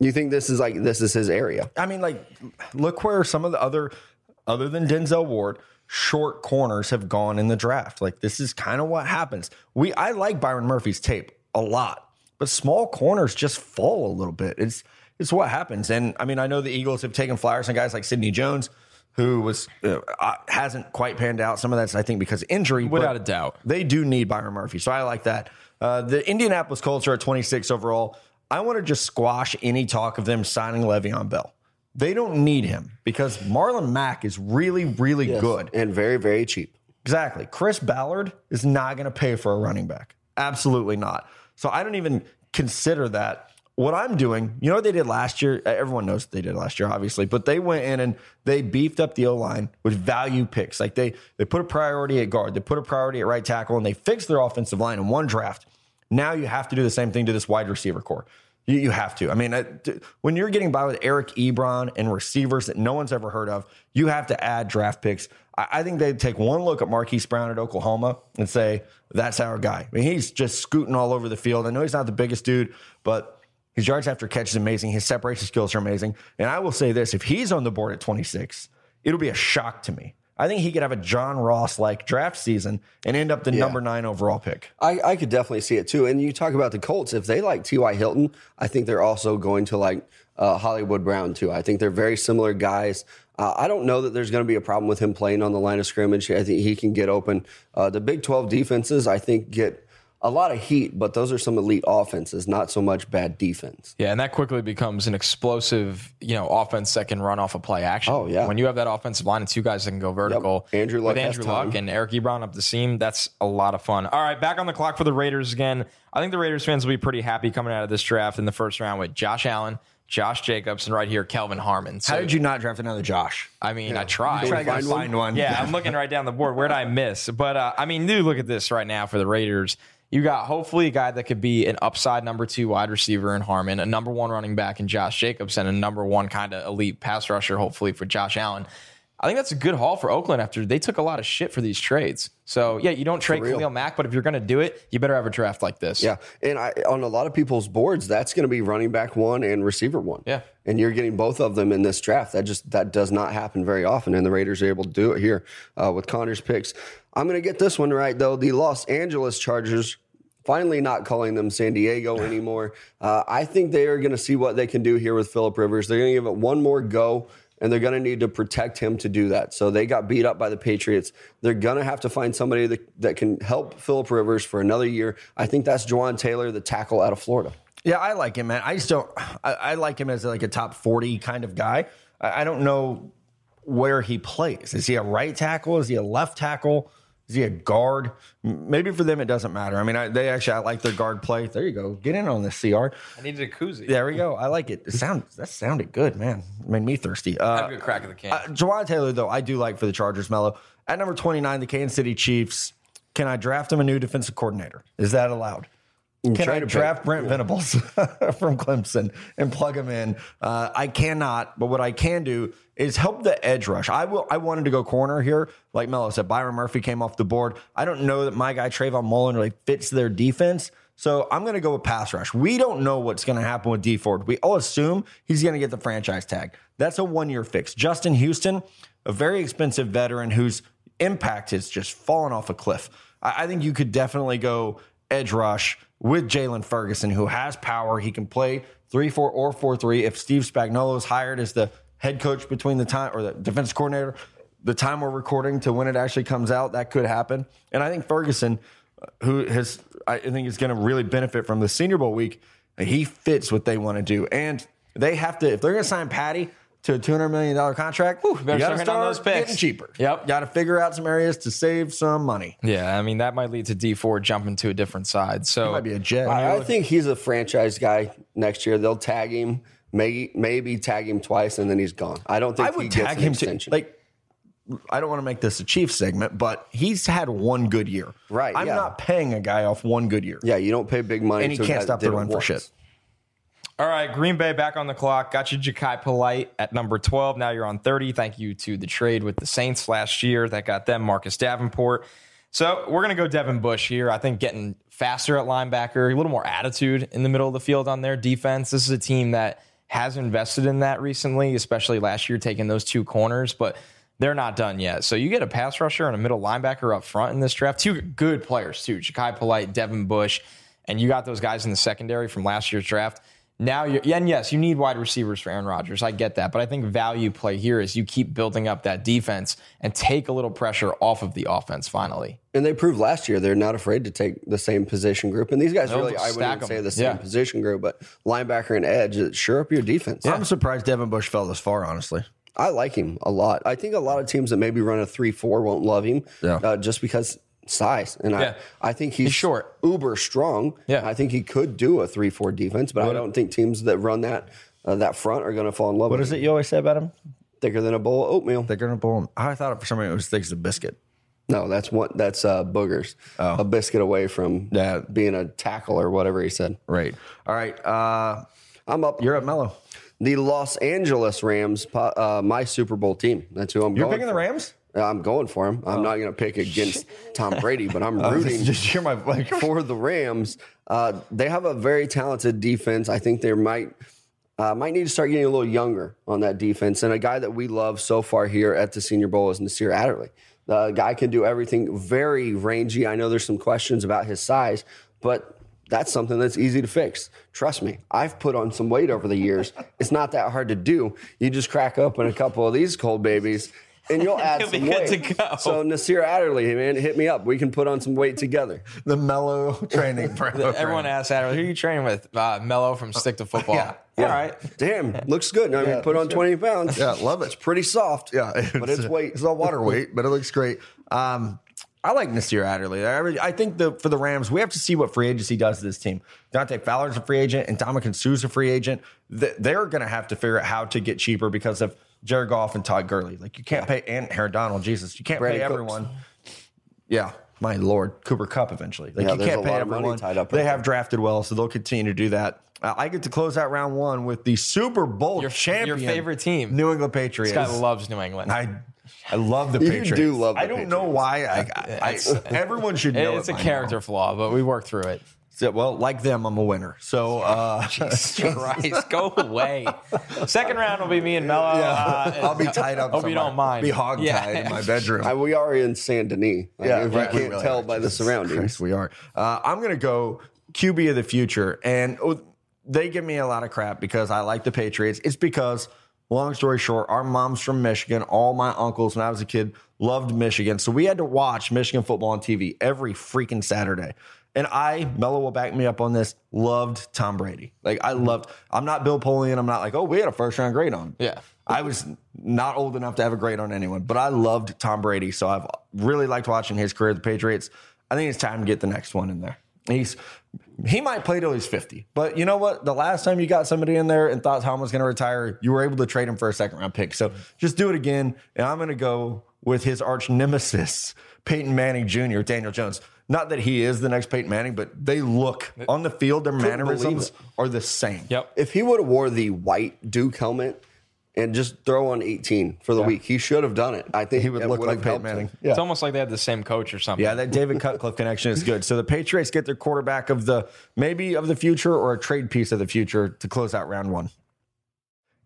You think this is like this is his area? I mean, like, look where some of the other, other than Denzel Ward, short corners have gone in the draft. Like, this is kind of what happens. We I like Byron Murphy's tape a lot, but small corners just fall a little bit. It's it's what happens. And I mean, I know the Eagles have taken flyers on guys like Sidney Jones. who was uh, uh, hasn't quite panned out. Some of that's I think because of injury. Without but a doubt. they do need Byron Murphy, so I like that. Uh, the Indianapolis Colts are at 26 overall. I want to just squash any talk of them signing Le'Veon Bell. They don't need him because Marlon Mack is really, really good. and very, very cheap. Exactly. Chris Ballard is not going to pay for a running back. Absolutely not. So I don't even consider that. What I'm doing, you know what they did last year? Everyone knows what they did last year, obviously, but they went in and they beefed up the O line with value picks. Like they they put a priority at guard, they put a priority at right tackle, and they fixed their offensive line in one draft. Now you have to do the same thing to this wide receiver core. You, you have to. I mean, t- when you're getting by with Eric Ebron and receivers that no one's ever heard of, you have to add draft picks. I, I think they'd take one look at Marquise Brown at Oklahoma and say, that's our guy. I mean, he's just scooting all over the field. I know he's not the biggest dude, but his yards after catch is amazing. His separation skills are amazing. And I will say this if he's on the board at 26, it'll be a shock to me. I think he could have a John Ross like draft season and end up the number nine overall pick. I, I could definitely see it too. And you talk about the Colts. If they like T.Y. Hilton, I think they're also going to like uh, Hollywood Brown too. I think they're very similar guys. Uh, I don't know that there's going to be a problem with him playing on the line of scrimmage. I think he can get open. Uh, the Big 12 defenses, I think, get a lot of heat, but those are some elite offenses, not so much bad defense. Yeah, and that quickly becomes an explosive, you know, offense that can run off a play action. Oh, yeah. When you have that offensive line of two guys that can go vertical, Yep. Andrew Luck with has Andrew Luck time. and Eric Ebron up the seam, that's a lot of fun. All right, back on the clock for the Raiders again. I think the Raiders fans will be pretty happy coming out of this draft in the first round with Josh Allen, Josh Jacobs, and right here Kelvin Harmon. So, How did you not draft another Josh? I mean, I tried. Try to find one? find one. Yeah, I'm looking right down the board. Where did I miss? But uh, I mean, dude, look at this right now for the Raiders. You got hopefully a guy that could be an upside number two wide receiver in Harmon, a number one running back in Josh Jacobs, and a number one kind of elite pass rusher, hopefully for Josh Allen. I think that's a good haul for Oakland after they took a lot of shit for these trades. So yeah, you don't trade. Khalil Mack, but if you're going to do it, you better have a draft like this. Yeah, and I, on a lot of people's boards, that's going to be running back one and receiver one. Yeah. and you're getting both of them in this draft. That just that does not happen very often, and the Raiders are able to do it here uh, with Connor's picks. I'm going to get this one right though. The Los Angeles Chargers. Finally, not calling them San Diego anymore. Uh, I think they are going to see what they can do here with Philip Rivers. They're going to give it one more go and they're going to need to protect him to do that. So they got beat up by the Patriots. They're going to have to find somebody that, that can help Philip Rivers for another year. I think that's Jawaan Taylor, the tackle out of Florida. Yeah, I like him, man. I just don't. I, I like him as like a top forty kind of guy. I, I don't know where he plays. Is he a right tackle? Is he a left tackle? Is he a guard? Maybe for them it doesn't matter. I mean, I, they actually I like their guard play. There you go. Get in on this, CR. I needed a koozie. There we go. I like it. it sound that sounded good, man. Made me thirsty. Uh, Have a good crack of the can. uh, Jawaan Taylor, though, I do like for the Chargers, Mello. At number 29, the Kansas City Chiefs. Can I draft him a new defensive coordinator? Is that allowed? Can try I draft Brent Venables from Clemson and plug him in? Uh, I cannot, but what I can do is help the edge rush. I will. I wanted to go corner here, like Mello said. Byron Murphy came off the board. I don't know that my guy Trayvon Mullen really fits their defense. So I'm going to go with pass rush. We don't know what's going to happen with Dee Ford. We all assume he's going to get the franchise tag. That's a one year fix. Justin Houston, a very expensive veteran whose impact has just fallen off a cliff. I, I think you could definitely go edge rush with Jaylon Ferguson, who has power. He can play three four or four three. If Steve Spagnuolo is hired as the head coach between the time or the defense coordinator, the time we're recording to when it actually comes out, that could happen. And I think Ferguson, uh, who has I think is going to really benefit from the Senior Bowl week, he fits what they want to do. And they have to if they're going to sign Patty to a two hundred million dollar contract, whew, better you gotta hitting on those start picks. getting cheaper. Yep. got to figure out some areas to save some money. yeah, I mean that might lead to Dee Ford jumping to a different side. So Might be a jet. I, I think he's a franchise guy next year. They'll tag him, maybe maybe tag him twice, and then he's gone. I don't think I would gets tag an him to like. I don't want to make this a Chiefs segment, but he's had one good year. Right, I'm yeah. not paying a guy off one good year. yeah, you don't pay big money, And he to can't stop the did it run for once. shit. All right, Green Bay back on the clock. Got you Jachai Polite at number 12. Now you're on 30. Thank you to the trade with the Saints last year that got them Marcus Davenport. So we're going to go Devin Bush here. I think getting faster at linebacker, a little more attitude in the middle of the field on their defense. This is a team that has invested in that recently, especially last year taking those two corners, but they're not done yet. So you get a pass rusher and a middle linebacker up front in this draft. Two good players, too. Jachai Polite, Devin Bush, and you got those guys in the secondary from last year's draft Now you're, and yes, you need wide receivers for Aaron Rodgers. I get that. But I think value play here is you keep building up that defense and take a little pressure off of the offense finally. And they proved last year they're not afraid to take the same position group. And these guys They'll really, I stack wouldn't 'em. say the same Yeah. position group, but linebacker and edge, sure up your defense. I'm surprised Devin Bush fell this far, honestly. I like him a lot. I think a lot of teams that maybe run a 3 4 won't love him Yeah. uh, just because size. And Yeah. I, I think he's, He's short. uber strong. Yeah. I think he could do a 3 4 defense, but I don't think teams that run that uh, that front are going to fall in love What with is him. it you always say about him? Thicker than a bowl of oatmeal. Thicker than a bowl. I thought for some reason it was thick as a biscuit. No, that's one. That's uh, boogers. A biscuit away from Oh. Yeah. being a tackle or whatever he said. Right. All right. Uh, I'm up. you're at Mello. the Los Angeles Rams, uh, my Super Bowl team. That's who I'm You're going. picking the. Rams? I'm going for him. I'm not going to pick against Tom Brady, but I'm rooting Just hear my like. for the Rams. Uh, they have a very talented defense. I think they might uh, might need to start getting a little younger on that defense. And a guy that we love so far here at the Senior Bowl is Nasir Adderley. The guy can do everything. Very rangy. I know there's some questions about his size, but that's something that's easy to fix. Trust me, I've put on some weight over the years. It's not that hard to do. You just crack open a couple of these cold babies. And you'll add some good weight. to go. So Nasir Adderley, man, hit me up. We can put on some weight together. the Mello training program. Everyone asks Adderley, who are you training with? Uh, Mello from Stick to Football. Yeah. All right. Damn, looks good. I mean, put on 20 pounds. Yeah, love it. It's pretty soft. Yeah, but it's weight. It's all water weight, but it looks great. Um, I like Nasir Adderley. I, really- I think the for the Rams, we have to see what free agency does to this team. Dante Fowler's a free agent, and Ndamukong Suh's a free agent. They're going to have to figure out how to get cheaper because of Jared Goff and Todd Gurley. Like you can't pay and Aaron Donald. Jesus, you can't Brandon pay Cooks. everyone. Yeah, my lord, Cooper Kupp eventually. Like Yeah, you can't a pay lot everyone. tied up they in have drafted well, so they'll continue to do that. Uh, I get to close out round one with the Super Bowl Your- your champion, favorite team. New England Patriots. This guy loves New England. I I love the You Patriots. do love the I don't know why. I, I, I, everyone should know. it's it a by character flaw, but we work through it. Now. So, well, like them, I'm a winner. So uh, Christ, go away. Second round will be me and Mello. Uh, I'll be tied up. Hope you don't mind. Be hog tied Yeah. in my bedroom. I, we are in Saint Denis. Like, Yeah, if right, you we can't really tell are. by the Jesus surroundings. Christ, we are. Uh, I'm going to go QB of the future, and oh, they give me a lot of crap because I like the Patriots. It's because, long story short, our mom's from Michigan. All my uncles, when I was a kid, loved Michigan, so we had to watch Michigan football on TV every freaking Saturday. And I, Mello will back me up on this, loved Tom Brady. Like, I mm-hmm. loved, I'm not Bill Polian. I'm not like, oh, we had a first round grade on. Yeah. I was not old enough to have a grade on anyone, but I loved Tom Brady. So I've really liked watching his career at the Patriots. I think it's time to get the next one in there. He's he might play till he's 50. But you know what? The last time you got somebody in there and thought Tom was going to retire, you were able to trade him for a second round pick. So just do it again. And I'm going to go with his arch nemesis, Peyton Manning Jr., Daniel Jones. Not that he is the next Peyton Manning, but they look on the field, their mannerisms are the same. Yep. If he would have wore the white Duke helmet and just throw on 18 for the week, he should have done it. I think He would it look like have Peyton. Manning. Yeah. It's almost like they had the same coach or something. Yeah, that David Cutcliffe connection is good. So the Patriots get their quarterback of the maybe of the future or a trade piece of the future to close out round one.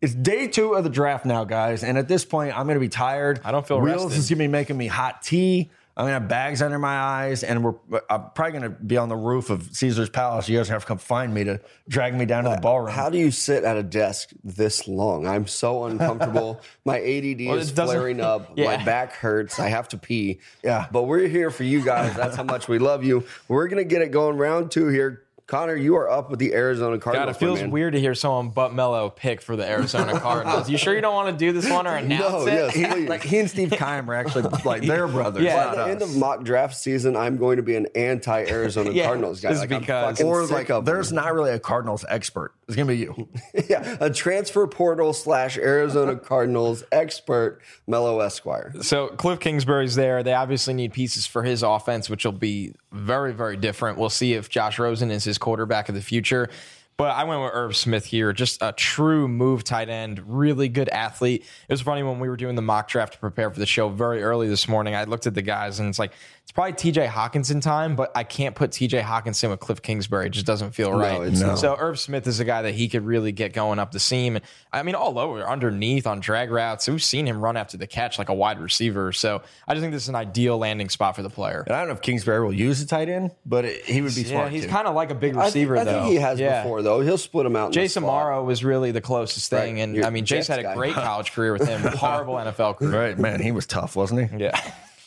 It's day two of the draft now, guys, and at this point, I'm going to be tired. I don't feel Wheels rested. is going to be making me hot tea. I'm going to have bags under my eyes, and we're I'm probably going to be on the roof of Caesar's Palace. You guys have to come find me to drag me down to the ballroom. How do you sit at a desk this long? I'm so uncomfortable. my ADD Well, is flaring up. Yeah. My back hurts. I have to pee. Yeah. But we're here for you guys. That's how much we love you. We're going to get it going round two here. Connor, you are up with the Arizona God, Cardinals. it feels man. weird to hear someone but Mello pick for the Arizona Cardinals. you sure you don't want to do this one or announce No, it? yes, He, like he and Steve Keim are actually like they're brothers. Yeah. not At the end of mock draft season, I'm going to be an anti-Arizona Yeah, Cardinals guy. just Like, I'm because- or sick like of there's them. not really a Cardinals expert. It's gonna be you. yeah, a transfer portal slash Arizona Cardinals expert, Mello Esquire. So Cliff Kingsbury's there. They obviously need pieces for his offense, which will be very, very different. We'll see if Josh Rosen is his quarterback of the future. But I went with Irv Smith here, just a true move tight end, really good athlete. It was funny when we were doing the mock draft to prepare for the show very early this morning. I looked at the guys and it's like, it's probably TJ Hockenson time, but I can't put TJ Hockenson with Cliff Kingsbury. It just doesn't feel right. it's not. So Irv Smith is a guy that he could really get going up the seam. And I mean, all over, underneath on drag routes. We've seen him run after the catch like a wide receiver. So I just think this is an ideal landing spot for the player. And I don't know if Kingsbury will use a tight end, but it, he would be Yeah, smart. he's kind of like a big I think, receiver, I though. think he has Yeah. before, though. He'll split them out. in the Jason slot. Morrow was really the closest thing, Right. and You're I mean, Jace had a guy. great college career with him. Horrible NFL career. Right, man, he was tough, wasn't he? Yeah,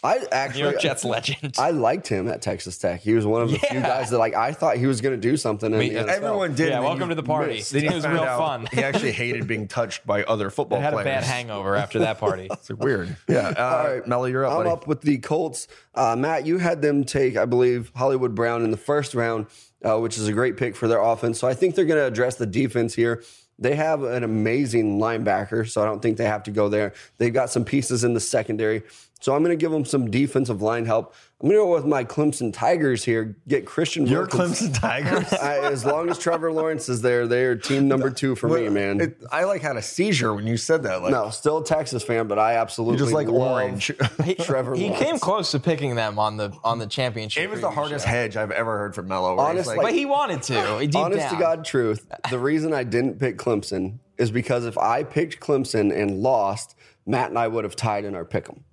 I New actually York Jets legend. I liked him at Texas Tech. He was one of the few guys that like I thought he was going to do something. In Me- the NFL. Everyone did. Yeah, welcome to the party. missed. Then you It was real out fun. He actually hated being touched by other football I had a players. bad hangover after that party. It's like weird. Yeah. Uh, All right, Mello, you're up, I'm buddy. up with the Colts. Uh, Matt, you had them take, I believe, Hollywood Brown in the first round, uh, which is a great pick for their offense. So I think they're going to address the defense here. They have an amazing linebacker, so I don't think they have to go there. They've got some pieces in the secondary. So I'm going to give them some defensive line help. I'm going to go with my Clemson Tigers here. Get Christian. Your Wilkins. Clemson Tigers. I, as long as Trevor Lawrence is there, they are team number two for me, man. It- I like had a seizure when you said that. Like, no, still a Texas fan, but I absolutely you just like love orange. Trevor. He Lawrence. came close to picking them on the on the championship. it was the hardest show. hedge I've ever heard from Mello. Honestly, like, but he wanted to. Deep Honest down. to God, truth. The reason I didn't pick Clemson is because if I picked Clemson and lost, Matt and I would have tied in our pick 'em.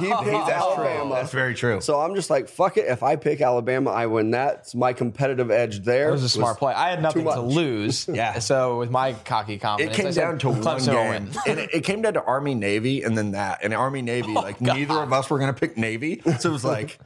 He picked that's true. Alabama. That's very true. So I'm just like, fuck it. If I pick Alabama, I win. That's my competitive edge there. It was a smart play. I had nothing much. to lose. Yeah. So with my cocky confidence, it came I said down to one Clemson will game, win. and it, it came down to Army Navy, and then that, and Army Navy. Oh, like God. neither of us were going to pick Navy, so it was like,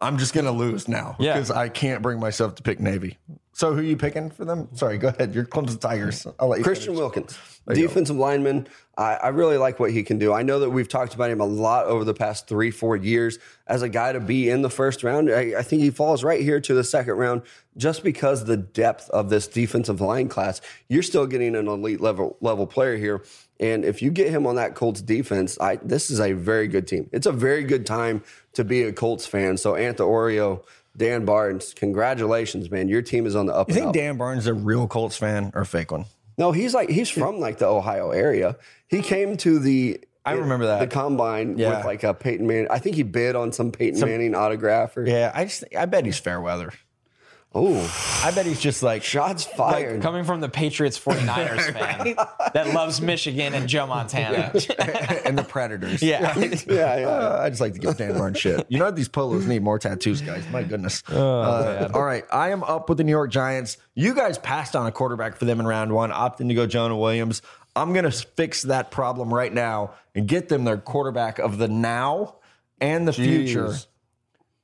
I'm just going to lose now Yeah. because I can't bring myself to pick Navy. So who are you picking for them? Sorry, go ahead. You're Clemson Tigers. I'll let you. Christian finish. Wilkins, you go. defensive lineman. I, I really like what he can do. I know that we've talked about him a lot over the past three, four years as a guy to be in the first round. I, I think he falls right here to the second round just because the depth of this defensive line class. You're still getting an elite level level player here. And if you get him on that Colts defense, I, this is a very good team. It's a very good time to be a Colts fan. So, Anta Oreo, Dan Barnes, congratulations, man. Your team is on the up You think up. Dan Barnes is a real Colts fan or a fake one? No, he's like he's from like the Ohio area. He came to the I remember that. the combine Yeah. with like a Peyton Manning. I think he bid on some Peyton Manning autograph or Yeah, I just I bet he's fair weather. Oh I bet he's just like shots fired. Coming from the Patriots 49ers fan that loves Michigan and Joe Montana. and the Predators. Yeah. yeah, yeah. Uh, I just like to give Dan Barnes shit. You know? These polos need more tattoos, guys. My goodness. Uh, all right. I am up with the New York Giants. You guys passed on a quarterback for them in round one, opting to go Jonah Williams. I'm going to fix that problem right now and get them their quarterback of the now and the future,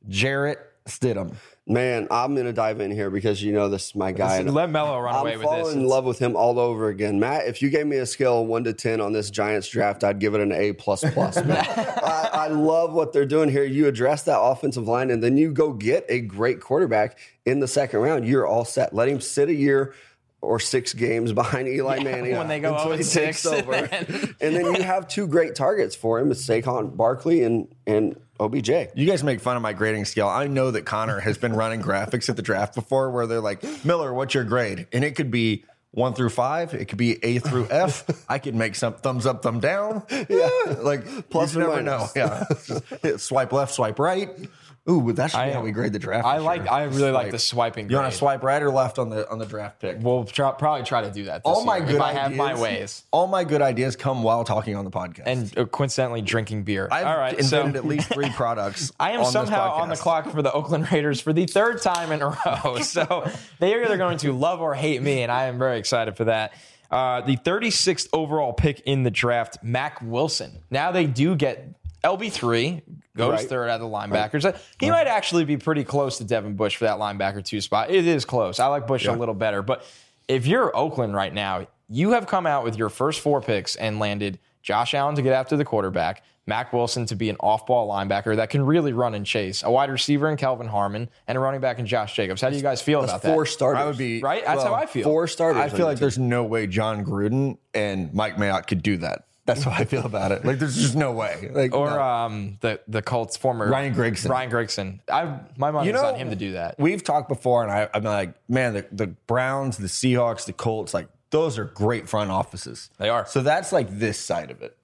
Jarrett Stidham. Man, I'm gonna dive in here because you know this is my guy. and Let Mello run I'm away with falling this. in love with him all over again, Matt. If you gave me a scale one to ten on this Giants draft, I'd give it an A plus plus. I, I love what they're doing here. You address that offensive line, and then you go get a great quarterback in the second round. You're all set. Let him sit a year or six games behind Eli Manning when they go until oh he 0-6, takes over. and then- and then you have two great targets for him: it's Saquon Barkley and and OBJ. You guys make fun of my grading scale. I know that Connor has been running graphics at the draft before where they're like, Miller, what's your grade? And it could be one through five. It could be A through F. I could make some thumbs up, thumb down. Yeah. Like, Plus you or never know. Yeah. Swipe left, swipe right. Ooh, that should be I- how we grade the draft. I like. year. I really like the swiping. You want to swipe right or left on the on the draft pick? We'll try, probably try to do that. This all my year, good if I ideas, have my ways All my good ideas come while talking on the podcast. and uh, coincidentally drinking beer. I've all right, invented so at least three products. I am on somehow on the clock for the Oakland Raiders for the third time in a row. So they are either going to love or hate me, and I am very excited for that. Uh, the 36th overall pick in the draft, Mack Wilson. Now they do get LB3, goes Right. third out of the linebackers. He might actually be pretty close to Devin Bush for that linebacker two spot. It is close. I like Bush a little better. But if you're Oakland right now, you have come out with your first four picks and landed Josh Allen to get after the quarterback, Mack Wilson to be an off ball linebacker that can really run and chase, a wide receiver in Kelvin Harmon, and a running back in Josh Jacobs. How do you guys feel about that? Four starters. I would be right? That's well, how I feel. four starters. I feel like there's no way Jon Gruden and Mike Mayock could do that. That's how I feel about it. Like there's just no way. Like Or no. um, the the Colts former Ryan Grigson. Ryan Grigson. I my money's you know, on him to do that. We've talked before, and I, I'm like, man, the, the Browns, the Seahawks, the Colts, like those are great front offices. They are. So that's like this side of it,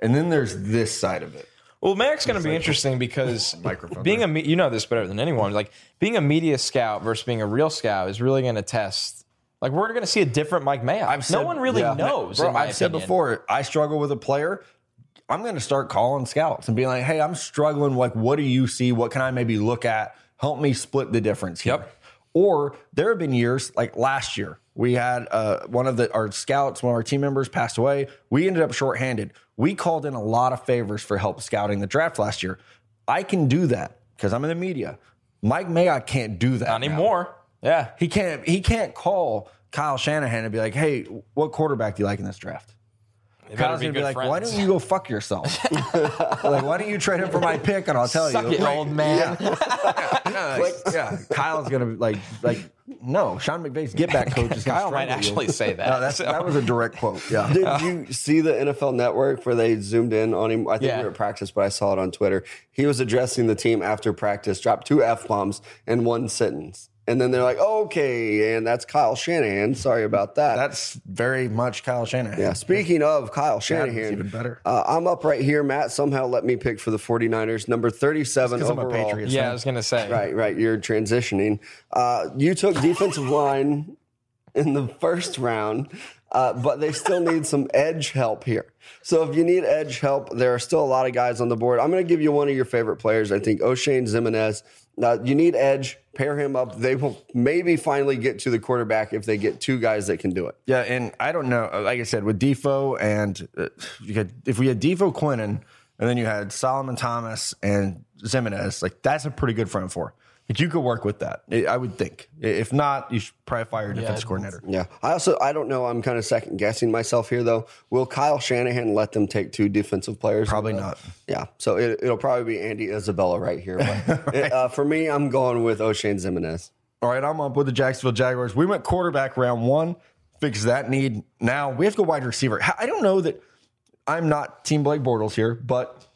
and then there's this side of it. Well, Merrick's going to be interesting because being a me- you know this better than anyone. Like being a media scout versus being a real scout is really going to test. Like we're going to see a different Mike Mayock. I've no said- one really yeah. knows. Bro, I've said before, I struggle with a player. I'm going to start calling scouts and being like, hey, I'm struggling. Like, what do you see? What can I maybe look at? Help me split the difference here. Yep. Or there have been years like last year We had uh, one of the our scouts, one of our team members passed away. We ended up shorthanded. We called in a lot of favors for help scouting the draft last year. I can do that because I'm in the media. Mike Mayock can't do that Not now. Anymore. Yeah. He can't. He can't call Kyle Shanahan and be like, "Hey, what quarterback do you like in this draft?" better Kyle's be gonna be good like, "Why don't you go fuck yourself? like, why don't you trade him for my pick and I'll tell Suck you." it, old man. Yeah, yeah. Kyle's gonna be like, like, no, Sean McVay's get back coach is gonna Kyle might strangle you. actually say that. No, that's, that was a direct quote. Yeah. Did you see the NFL Network where they zoomed in on him? I think Yeah. we were at practice, but I saw it on Twitter. He was addressing the team after practice, dropped two f bombs in one sentence, and then they're like, "Okay," and that's Kyle Shanahan. Sorry about that. That's very much Kyle Shanahan. yeah. Speaking of Kyle Shanahan, even better. Uh, I'm up right here. Matt somehow let me pick for the 49ers, number 37 'cause I'm a overall. Patriots yeah, fan. I was gonna say. Right, right. You're transitioning. Uh, you took defensive line in the first round, uh, but they still need some edge help here. So if you need edge help, there are still a lot of guys on the board. I'm going to give you one of your favorite players. I think Oshane Ximines. Now you need edge. Pair him up. They will maybe finally get to the quarterback if they get two guys that can do it. Yeah, and I don't know. Like I said, with Defoe and uh, you had, if we had Defoe Quinnen and then you had Solomon Thomas and Zimenez, like that's a pretty good front four. Like you could work with that, I I would think. If not, you should probably fire your defense coordinator. Yeah. I also I don't know. I'm kind of second guessing myself here though. Will Kyle Shanahan let them take two defensive players? Probably not. Yeah, so it, it'll probably be Andy Isabella right here. But it, uh, for me, I'm going with Oshane Ximines. All right, I'm up with the Jacksonville Jaguars. We went quarterback round one, fix that need. Now we have to go wide receiver. I don't know that I'm not Team Blake Bortles here, but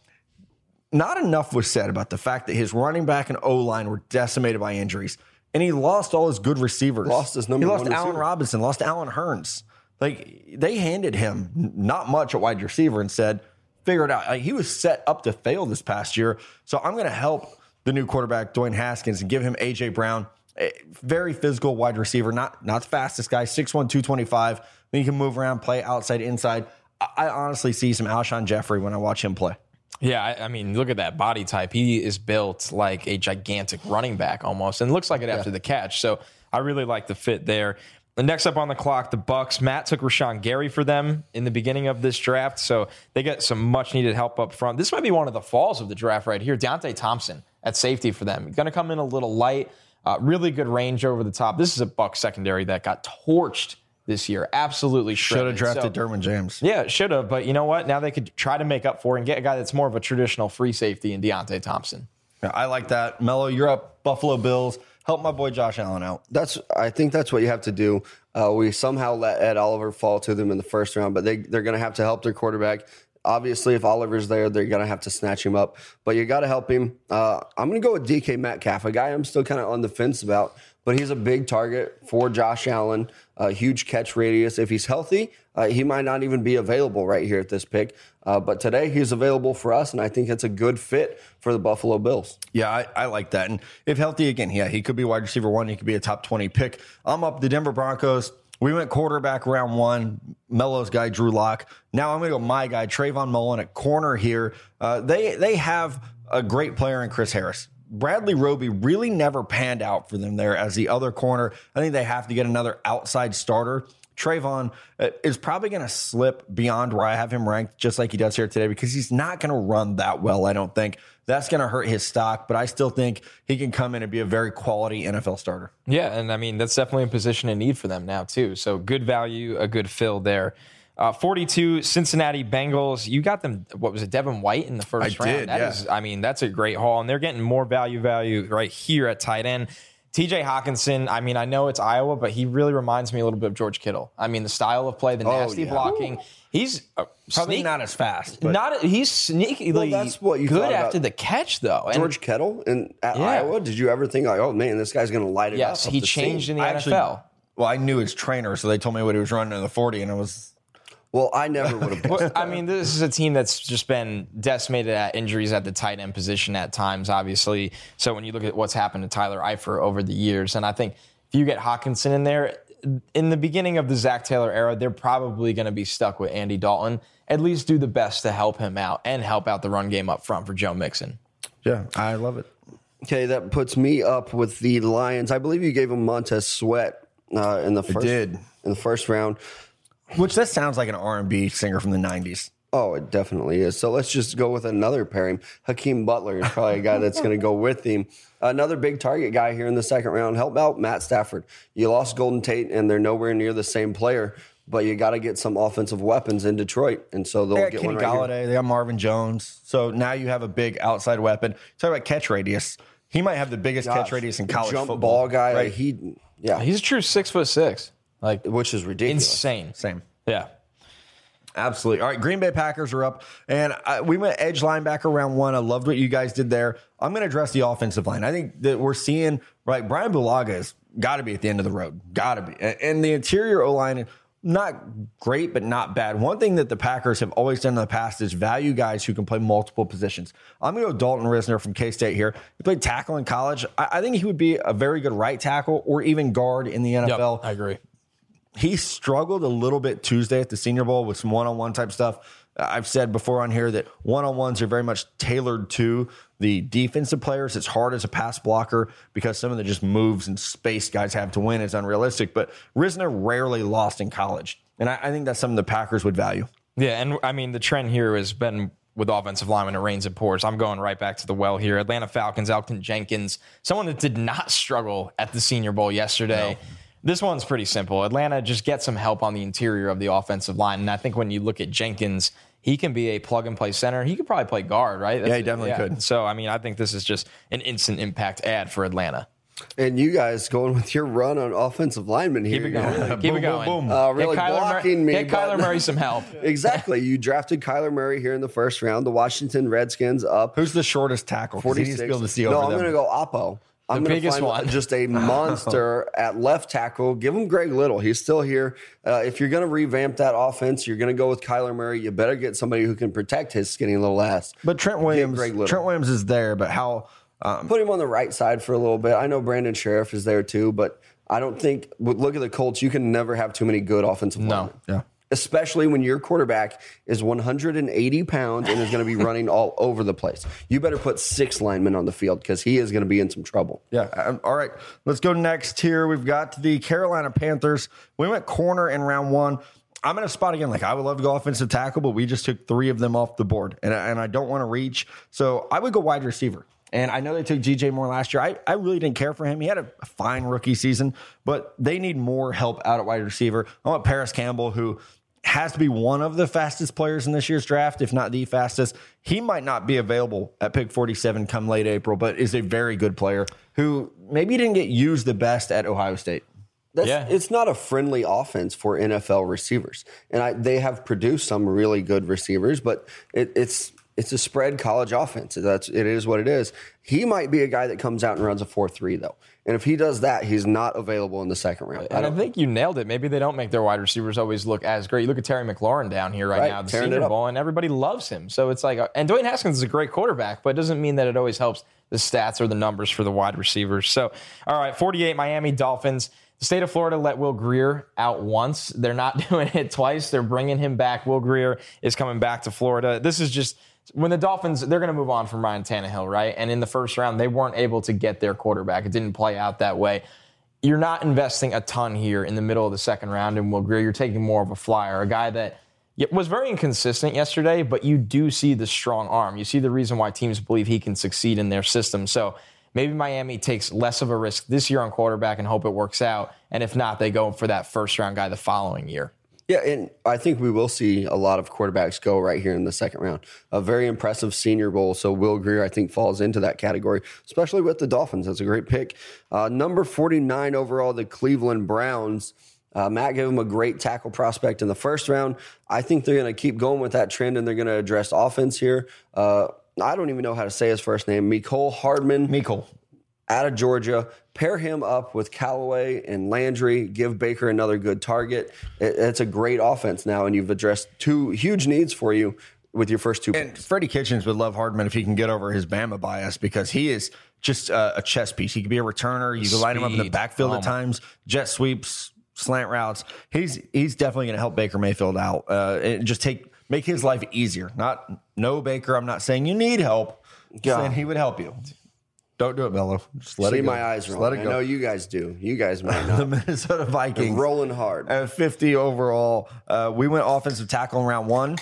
not enough was said about the fact that his running back and O line were decimated by injuries, and he lost all his good receivers. Lost his number He lost Allen receiver. Robinson, lost Allen Hurns. Like they handed him not much at wide receiver and said, "Figure it out." Like, he was set up to fail this past year, so I'm going to help the new quarterback Dwayne Haskins and give him AJ Brown, a very physical wide receiver, not not the fastest guy, 6'1", 225. Then he can move around, play outside, inside. I, I honestly see some Alshon Jeffery when I watch him play. Yeah, I, I mean, look at that body type. He is built like a gigantic running back almost, and looks like it after the catch. So I really like the fit there. The next up on the clock, the Bucs. Matt took Rashan Gary for them in the beginning of this draft, so they get some much needed help up front. This might be one of the falls of the draft right here. Deionte Thompson at safety for them, going to come in a little light. Uh, really good range over the top. This is a Buck secondary that got torched this year. Absolutely Should have drafted So- Derwin James. yeah, should have. But you know what? Now they could try to make up for it and get a guy that's more of a traditional free safety in Deionte Thompson. Yeah, I like that. Mello, you're up. Buffalo Bills. Help my boy Josh Allen out. That's I think that's what you have to do. Uh, we somehow let Ed Oliver fall to them in the first round, but they they're going to have to help their quarterback. Obviously, if Oliver's there, they're going to have to snatch him up. But you got to help him. Uh, I'm going to go with DK Metcalf, a guy I'm still kind of on the fence about, but he's a big target for Josh Allen. A huge catch radius. If he's healthy, uh, he might not even be available right here at this pick. Uh, but today he's available for us, and I think it's a good fit for the Buffalo Bills. Yeah, I, I like that. And if healthy again, yeah, he could be wide receiver one. He could be a top 20 pick. I'm up the Denver Broncos. We went quarterback round one. Mello's guy, Drew Lock. Now I'm going to go my guy, Trayvon Mullen at corner here. Uh, they they have a great player in Chris Harris. Bradley Roby really never panned out for them there as the other corner. I think they have to get another outside starter. Trayvon uh, is probably going to slip beyond where I have him ranked, just like he does here today, because he's not going to run that well, I don't think. That's going to hurt his stock, but I still think he can come in and be a very quality NFL starter. Yeah, and I mean that's definitely a position in need for them now too. So good value, a good fill there. Uh, 42 Cincinnati Bengals. You got them. What was it? Devin White in the first I round. did, That yeah. is- I mean, that's a great haul, and they're getting more value value right here at tight end. TJ Hockenson. I mean, I know it's Iowa, but he really reminds me a little bit of George Kittle. I mean, the style of play, the nasty yeah. blocking. He's uh, Probably sneak- not as fast, but not he's sneakily Well, that's what you good thought about after the catch though. And George Kittle in at Yeah. Iowa. Did you ever think like, oh man, this guy's going to light it yes, up? up he the changed seam? in the I actually- NFL. well, I knew his trainer, so they told me what he was running in the 40, and it was Well, I never would have. Well, I mean, this is a team that's just been decimated at injuries at the tight end position at times, obviously. So when you look at what's happened to Tyler Eifert over the years, and I think if you get Hockenson in there, in the beginning of the Zac Taylor era, they're probably going to be stuck with Andy Dalton. At least do the best to help him out and help out the run game up front for Joe Mixon. yeah, I love it. Okay, that puts me up with the Lions. I believe you gave him Montez Sweat uh, in the first did. in the first round. Which that sounds like an R and B singer from the '90s. Oh, it definitely is. So let's just go with another pairing. Hakeem Butler is probably a guy that's going to go with him. Another big target guy here in the second round. Help out Matt Stafford. You lost Golden Tate, and they're nowhere near the same player. But you got to get some offensive weapons in Detroit, and so they'll They got get Kenny one right here. Golladay. They got Marvin Jones. So now you have a big outside weapon. Talk about catch radius. He might have the biggest catch radius in college jump football. ball guy. Right. He, yeah, He's a true six foot six. Like which is ridiculous. insane. Same. Yeah. Absolutely. All right, Green Bay Packers are up, and I, we went edge linebacker round one. I loved what you guys did there. I'm going to address the offensive line. I think that we're seeing right. Brian Bulaga has got to be at the end of the road. Got to be, and, and the interior O line. Not great, but not bad. One thing that the Packers have always done in the past is value guys who can play multiple positions. I'm going to go Dalton Risner from K State here. He played tackle in college. I, I think he would be a very good right tackle or even guard in the Yep, NFL I agree. He struggled a little bit Tuesday at the Senior Bowl with some one-on-one type stuff. I've said before on here that one-on-ones are very much tailored to the defensive players. It's hard as a pass blocker because some of the just moves and space guys have to win is unrealistic. But Risner rarely lost in college, and I, I think that's something the Packers would value. Yeah, and I mean the trend here has been with offensive linemen, it rains and pours. I'm going right back to the well here. Atlanta Falcons, Elgton Jenkins, someone that did not struggle at the Senior Bowl yesterday. This one's pretty simple. Atlanta just get some help on the interior of the offensive line, and I think when you look at Jenkins, he can be a plug and play center. He could probably play guard, right? Yeah, he definitely could. So I mean, I think this is just an instant impact ad for Atlanta. And you guys going with your run on offensive linemen here. Keep it You're going. really- Keep Boom, it going. boom. Uh, really get Kyler blocking Murray, me, Get Kyler Murray some help. Exactly. You drafted Kyler Murray here in the first round. The Washington Redskins up Who's the shortest tackle? 'Cause He needs to be able to see over no, I'm going to go Oppo. I'm The gonna biggest find one. Just a monster at left tackle. Give him Greg Little. He's still here. Uh, if you're going to revamp that offense, you're going to go with Kyler Murray. You better get somebody who can protect his skinny little ass. but Trent Williams. Trent Williams is there, but how? Um, Put him on the right side for a little bit. I know Brandon Scherff is there too, but I don't think. Look at the Colts. You can never have too many good offensive No. linemen. yeah. Especially when your quarterback is 180 pounds and is going to be running all over the place. You better put six linemen on the field because he is going to be in some trouble. Yeah. Um, all right. Let's go next here. We've got the Carolina Panthers. We went corner in round one. I'm in a spot again. Like I would love to go offensive tackle, but we just took three of them off the board, and I, and I don't want to reach. So I would go wide receiver. And I know they took DJ Moore last year. I, I really didn't care for him. He had a fine rookie season, but they need more help out at wide receiver. I want Parris Campbell, who has to be one of the fastest players in this year's draft, if not the fastest. He might not be available at pick 47 come late April, but is a very good player who maybe didn't get used the best at Ohio State. That's, Yeah. It's not a friendly offense for NFL receivers. And I, they have produced some really good receivers, but it, it's it's a spread college offense. That's it is what it is. He might be a guy that comes out and runs a 4-3 though. And if he does that, he's not available in the second round. I And I think you nailed it. Maybe they don't make their wide receivers always look as great. You look at Terry McLaurin down here right, Right, now, the Senior. Bowl, and everybody loves him. So it's like, uh, and Dwayne Haskins is a great quarterback, but it doesn't mean that it always helps the stats or the numbers for the wide receivers. So, all right, 48 Miami Dolphins. The state of Florida let Will Grier out once. They're not doing it twice. They're bringing him back. Will Grier is coming back to Florida. This is just when the Dolphins, they're going to move on from Ryan Tannehill, right? And in the first round, they weren't able to get their quarterback. It didn't play out that way you're not investing a ton here in the middle of the second round in Will Grier. You're taking more of a flyer, a guy that was very inconsistent yesterday, but you do see the strong arm. You see the reason why teams believe he can succeed in their system. So maybe Miami takes less of a risk this year on quarterback and hope it works out. And if not, they go for that first round guy the following year. Yeah, and I think we will see a lot of quarterbacks go right here in the second round. A very impressive Senior Bowl. So Will Grier, I think, falls into that category, especially with the Dolphins. That's a great pick. Uh, number 49 overall, the Cleveland Browns. Uh, Matt gave him a great tackle prospect in the first round. I think they're going to keep going with that trend and they're going to address offense here. Uh, I don't even know how to say his first name. Nicole Hardman Mikkel. Out of Georgia. Pair him up with Callaway and Landry. Give Baker another good target. It- it's a great offense now, and you've addressed two huge needs for you with your first two. And picks. Freddie Kitchens would love Hardman if he can get over his Bama bias because he is just a, a chess piece. He could be a returner. You can line him up in the backfield Oh at times, jet sweeps, slant routes. He's he's definitely going to help Baker Mayfield out uh, and just take make his life easier. Not no Baker. I'm not saying you need help. Just Yeah. saying he would help you. Don't do it, Mello. Just let See it go. my eyes Just let it go. know you guys do. You guys might know. the not. Minnesota Vikings Rolling hard. at 50 overall. Uh, we went offensive tackle in round one,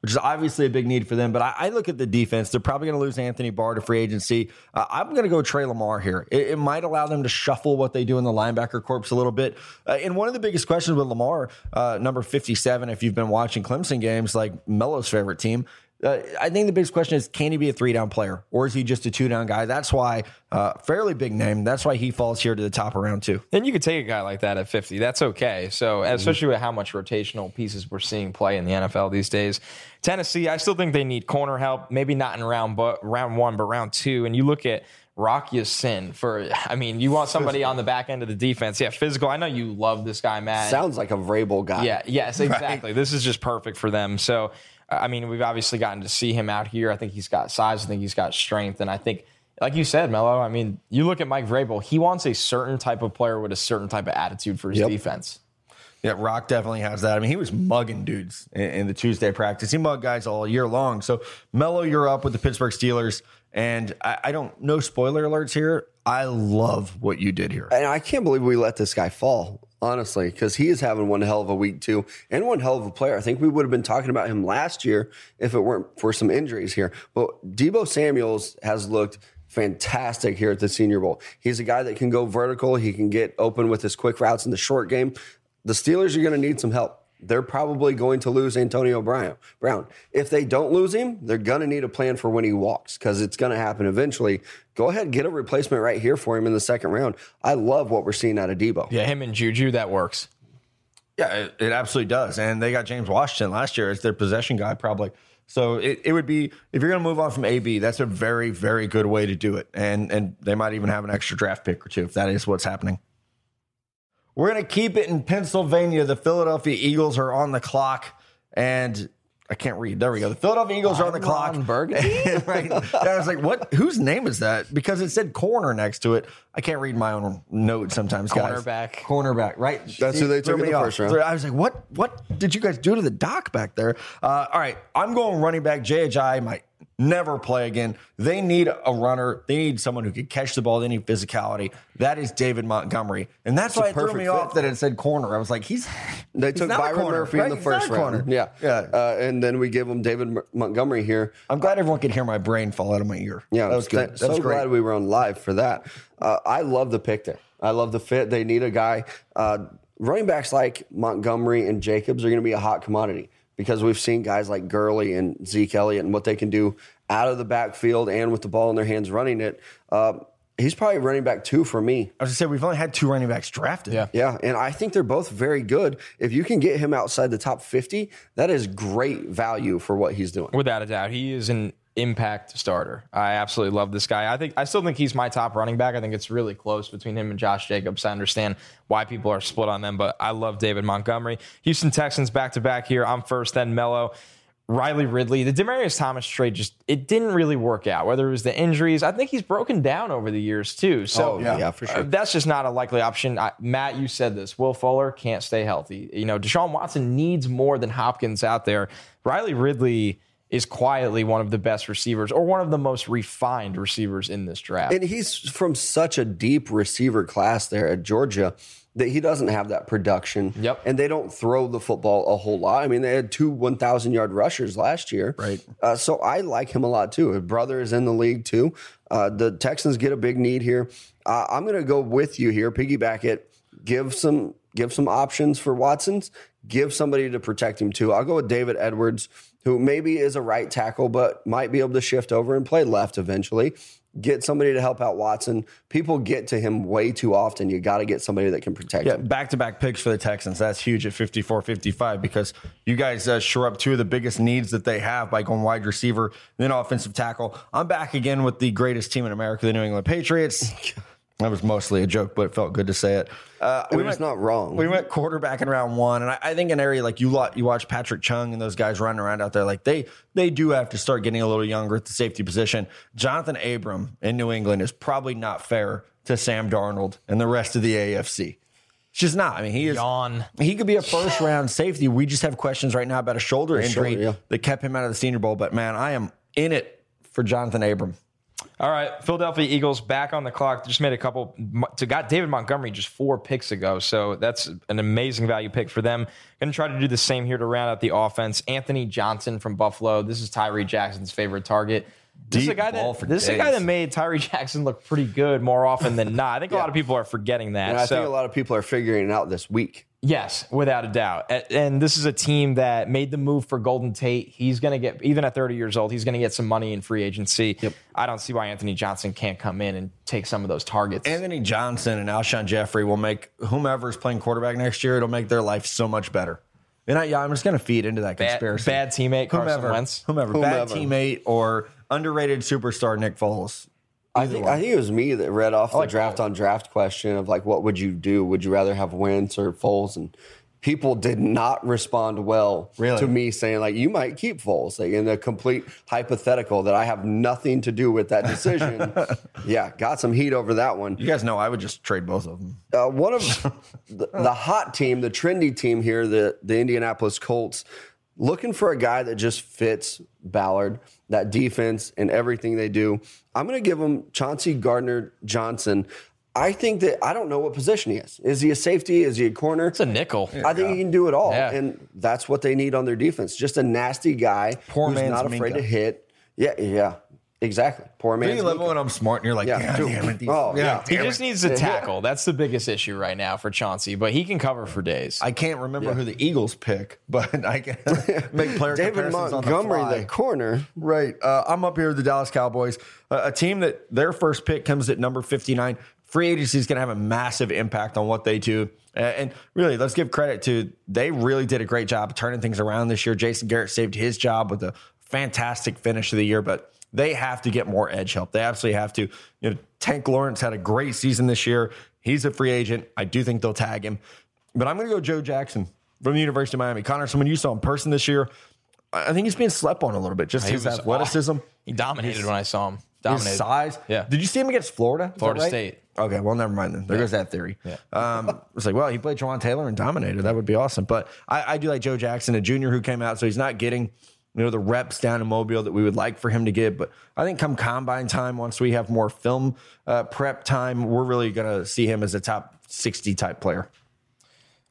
which is obviously a big need for them. But I, I look at the defense. They're probably going to lose Anthony Barr to free agency. Uh, I'm going to go Tre Lamar here. It, it might allow them to shuffle what they do in the linebacker corps a little bit. Uh, and one of the biggest questions with Lamar, uh, number 57, if you've been watching Clemson games, like Mello's favorite team, uh, I think the biggest question is can he be a three down player or is he just a two down guy? That's why, uh, fairly big name. That's why he falls here to the top of round two. Then you could take a guy like that at 50. That's okay. So, especially with how much rotational pieces we're seeing play in the NFL these days. Tennessee, I still think they need corner help. Maybe not in round but round one, but round two. And you look at Rock Ya-Sin for, I mean, you want somebody on the back end of the defense. Yeah, physical. I know you love this guy, Matt. Sounds like a Vrabel guy. Yeah, yes, exactly. This is just perfect for them. So, I mean, we've obviously gotten to see him out here. I think he's got size. I think he's got strength. And I think, like you said, Mello, I mean, you look at Mike Vrabel, he wants a certain type of player with a certain type of attitude for his Yep. defense. Yeah, Rock definitely has that. I mean, he was mugging dudes in, in the Tuesday practice. He mugged guys all year long. So, Mello, you're up with the Pittsburgh Steelers. And I, I don't, no spoiler alerts here. I love what you did here. And I can't believe we let this guy fall, honestly, because he is having one hell of a week too, and one hell of a player. I think we would have been talking about him last year if it weren't for some injuries here. But Deebo Samuels has looked fantastic here at the Senior Bowl. He's a guy that can go vertical. He can get open with his quick routes in the short game. The Steelers are going to need some help. They're probably going to lose Antonio Brown. Brown. If they don't lose him, they're going to need a plan for when he walks because it's going to happen eventually. Go ahead, get a replacement right here for him in the second round. I love what we're seeing out of Deebo. Yeah, him and Juju, that works. Yeah, it, it absolutely does. And they got James Washington last year as their possession guy, probably. So it, it would be if you're going to move on from AB, that's a very very good way to do it. And and they might even have an extra draft pick or two if that is what's happening. We're going to keep it in Pennsylvania. The Philadelphia Eagles are on the clock, and I can't read. There we go. The Philadelphia Eagles are on the I'm clock. Ron Burgundy? right. And I was like, what? Whose name is that? Because it said corner next to it. I can't read my own notes sometimes, guys. Cornerback. Cornerback, right? That's who they threw took in me the off. first round. I was like, what? What did you guys do to the doc back there? Uh, all right, I'm going running back. JHI might never play again. They need a runner. They need someone who can catch the ball. They need physicality. That is David Montgomery, and that's why it threw me fit. off that it said corner. I was like, he's They he's took Byron corner, Murphy right? in the He's first round. corner. Yeah. yeah. Uh, and then we give him David M- Montgomery here. I'm glad everyone could hear my brain fall out of my ear. Yeah, that was good. That so great. glad we were on live for that. Uh, I love the pick there. I love the fit. They need a guy. Uh, running backs like Montgomery and Jacobs are going to be a hot commodity because we've seen guys like Gurley and Zeke Elliott and what they can do out of the backfield and with the ball in their hands running it. Uh, he's probably running back two for me. I was gonna say we've only had two running backs drafted. Yeah. Yeah, and I think they're both very good. If you can get him outside the top 50, that is great value for what he's doing. Without a doubt, he is an impact starter. I absolutely love this guy. I think I still think he's my top running back. I think it's really close between him and Josh Jacobs. I understand why people are split on them, but I love David Montgomery. Houston Texans back to back here. I'm first, then Mello. Riley Ridley, the Demaryius Thomas trade just it didn't really work out. Whether it was the injuries, I think he's broken down over the years too. So Oh, yeah. Yeah, for sure. uh, that's just not a likely option. I, Matt, you said this. Will Fuller can't stay healthy. You know, Deshaun Watson needs more than Hopkins out there. Riley Ridley is quietly one of the best receivers or one of the most refined receivers in this draft. And he's from such a deep receiver class there at Georgia that he doesn't have that production. Yep. And they don't throw the football a whole lot. I mean, they had two 1,000 yard rushers last year. Right. Uh, so I like him a lot too. His brother is in the league too. Uh, the Texans get a big need here. Uh, I'm going to go with you here, piggyback it, give some give some options for Watson's, give somebody to protect him too. I'll go with David Edwards, who maybe is a right tackle, but might be able to shift over and play left eventually. Get somebody to help out Watson. People get to him way too often. You got to get somebody that can protect Yeah, him. back to back picks for the Texans. That's huge at 54 55 because you guys uh, shore up two of the biggest needs that they have by going wide receiver, then offensive tackle. I'm back again with the greatest team in America, the New England Patriots. That was mostly a joke, but it felt good to say it. Uh, I mean, it's not wrong. We went quarterback in round one, and I, I think an area like you lot, you watch Patrick Chung and those guys running around out there, like they they do have to start getting a little younger at the safety position. Johnathan Abram in New England is probably not fair to Sam Darnold and the rest of the AFC. It's just not. I mean, he is. Yawn. He could be a first round safety. We just have questions right now about a shoulder injury shoulder, yeah. that kept him out of the Senior Bowl. But man, I am in it for Johnathan Abram. All right, Philadelphia Eagles back on the clock. Just made a couple to got David Montgomery just four picks ago, so that's an amazing value pick for them. Going to try to do the same here to round out the offense. Anthony Johnson from Buffalo. This is Tyree Jackson's favorite target. This is a guy that for this is a guy that made Tyree Jackson look pretty good more often than not. I think a lot of people are forgetting that. And I so- think a lot of people are figuring it out this week. Yes, without a doubt. And this is a team that made the move for Golden Tate. He's going to get, even at 30 years old, he's going to get some money in free agency. I don't see why Anthony Johnson can't come in and take some of those targets. Anthony Johnson and Alshon Jeffery will make whomever's playing quarterback next year, it'll make their life so much better. And I, yeah, I'm just going to feed into that conspiracy. bad teammate, Carson whomever, Wentz. whomever, bad teammate or underrated superstar Nick Foles. I think I think it was me that read off the like draft on draft question of like, what would you do? Would you rather have Wentz or Foles? And people did not respond well Really? to me saying like, you might keep Foles, like in a complete hypothetical that I have nothing to do with that decision. yeah, got some heat over that one. You guys know I would just trade both of them. Uh, one of the, the hot team, the trendy team here, the the Indianapolis Colts, looking for a guy that just fits Ballard, that defense, and everything they do. I'm going to give him Chauncey Gardner Johnson. I think that I don't know what position he is. Is he a safety? Is he a corner? It's a nickel. I think he can do it all, Yeah. and that's what they need on their defense. Just a nasty guy Poor who's man's not afraid Minkah. to hit. Yeah, yeah, exactly. Poor man. man's you love it when I'm smart and you're like, Yeah, yeah, damn it. Oh, yeah. He just it." needs to tackle. That's the biggest issue right now for Chauncey, but he can cover for days. I can't remember who the Eagles pick, but I can make player David comparisons on the Montgomery, fly. the corner. Right. Uh, I'm up here with the Dallas Cowboys, uh, a team that their first pick comes at number 59. Free agency is going to have a massive impact on what they do. Uh, and really, let's give credit to they really did a great job turning things around this year. Jason Garrett saved his job with a fantastic finish of the year, but they have to get more edge help. They absolutely have to. You know, Tank Lawrence had a great season this year. He's a free agent. I do think they'll tag him. But I'm going to go Joe Jackson from the University of Miami. Connor, someone you saw in person this year. I think he's being slept on a little bit. Just He his was- athleticism. he dominated when I saw him. His size. Yeah. Did you see him against Florida? Is Florida right? State. Okay, well, never mind then. There goes that theory. Yeah. Um, it's like, well, he played Jawaan Taylor and dominated. That would be awesome. But I, I do like Joe Jackson, a junior who came out, so he's not getting you know the reps down in Mobile that we would like for him to get. But I think come combine time, once we have more film uh, prep time, we're really going to see him as a top sixty type player.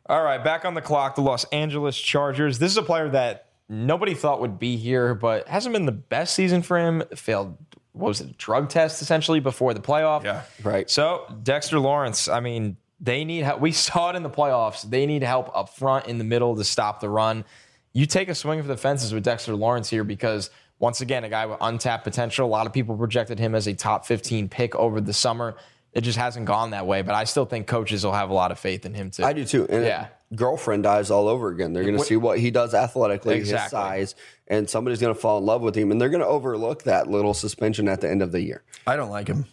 All right, back on the clock, the Los Angeles Chargers. This is a player that nobody thought would be here, but hasn't been the best season for him. Failed, what was it, a drug test essentially before the playoff? Yeah. Right. So Dexter Lawrence, I mean, they need help. We saw it in the playoffs. They need help up front in the middle to stop the run. You take a swing for the fences with Dexter Lawrence here because once again, a guy with untapped potential. A lot of people projected him as a top 15 pick over the summer. It just hasn't gone that way, but I still think coaches will have a lot of faith in him too. I do too. And Yeah. girlfriend dies all over again. They're going to see what he does athletically, his size, and somebody's going to fall in love with him, and they're going to overlook that little suspension at the end of the year. I don't like him.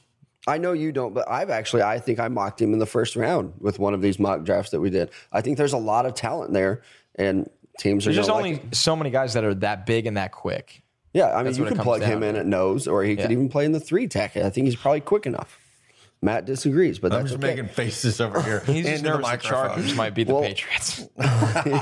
I know you don't, but I've actually I think I mocked him in the first round with one of these mock drafts that we did. I think there's a lot of talent there, and teams are There's just only like so many guys that are that big and that quick. Yeah, I mean, That's you what could plug down him in at nose, or he could even play in the three tech. I think he's probably quick enough. Matt disagrees, but I'm that's just okay. making faces over here. He's just into the nervous the. Chargers might be the Well- Patriots.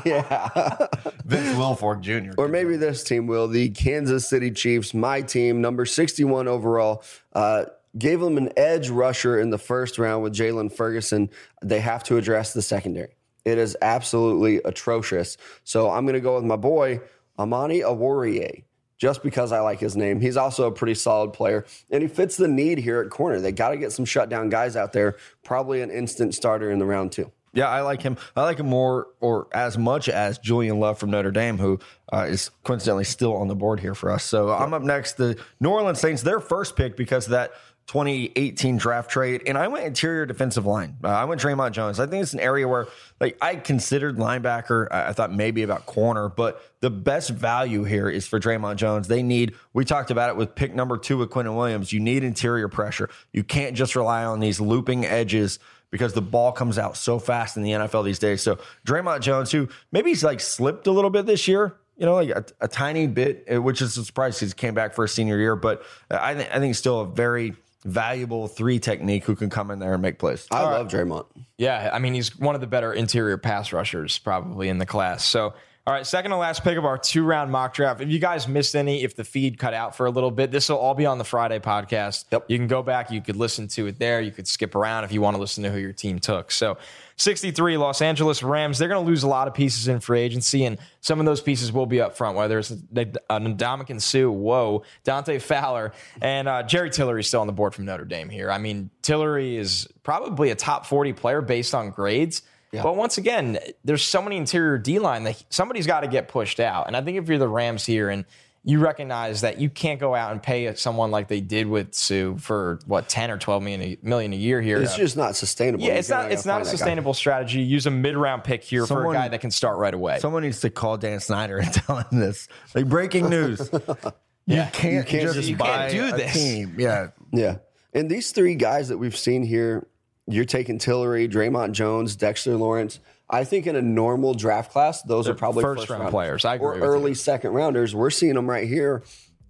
Yeah, Vince Wilfork Jr. Or maybe this team will. The Kansas City Chiefs, my team, number 61 overall, uh, gave them an edge rusher in the first round with Jaylon Ferguson. They have to address the secondary. It is absolutely atrocious. So I'm going to go with my boy, Amani Oruwariye, just because I like his name. He's also a pretty solid player, and he fits the need here at corner. They got to get some shutdown guys out there, probably an instant starter in the round two. Yeah, I like him. I like him more or as much as Julian Love from Notre Dame, who uh, is coincidentally still on the board here for us. So I'm up next. The New Orleans Saints, their first pick because that 2018 draft trade, and I went interior defensive line. Uh, I went Dre'Mont Jones. I think it's an area where, like, I considered linebacker. I, I thought maybe about corner, but the best value here is for Dre'Mont Jones. They need. We talked about it with pick number two with Quinnen Williams. You need interior pressure. You can't just rely on these looping edges because the ball comes out so fast in the NFL these days. So Dre'Mont Jones, who maybe he's like slipped a little bit this year, you know, like a, a tiny bit, which is a surprise because he came back for a senior year. But I, th- I think still a very valuable three technique who can come in there and make plays. I love Dre'Mont. Yeah, I mean he's one of the better interior pass rushers probably in the class. So, All right, second to last pick of our two round mock draft. If you guys missed any, if the feed cut out for a little bit, this will all be on the Friday podcast. Yep. You can go back, you could listen to it there. You could skip around if you want to listen to who your team took. So, 63 Los Angeles Rams, they're going to lose a lot of pieces in free agency, and some of those pieces will be up front, whether it's Ndamukong uh, Suh, whoa, Dante Fowler, and uh, Jerry Tillery is still on the board from Notre Dame here. I mean, Tillery is probably a top 40 player based on grades. Yeah. But once again, there's so many interior D line that somebody's got to get pushed out. And I think if you're the Rams here and you recognize that you can't go out and pay someone like they did with Suh for what 10 or 12 million a, million a year here. It's just not sustainable. Yeah, it's not it's not a sustainable strategy. Use a mid-round pick here someone, for a guy that can start right away. Someone needs to call Dan Snyder and tell him this. Like breaking news. yeah, you can't, you can't just, just you buy can't do this. team. Yeah. Yeah. And these three guys that we've seen here you're taking Tillery, Dre'Mont Jones, Dexter Lawrence. I think in a normal draft class, those They're are probably first, first round, round, players. I agree. Or early you. second rounders. We're seeing them right here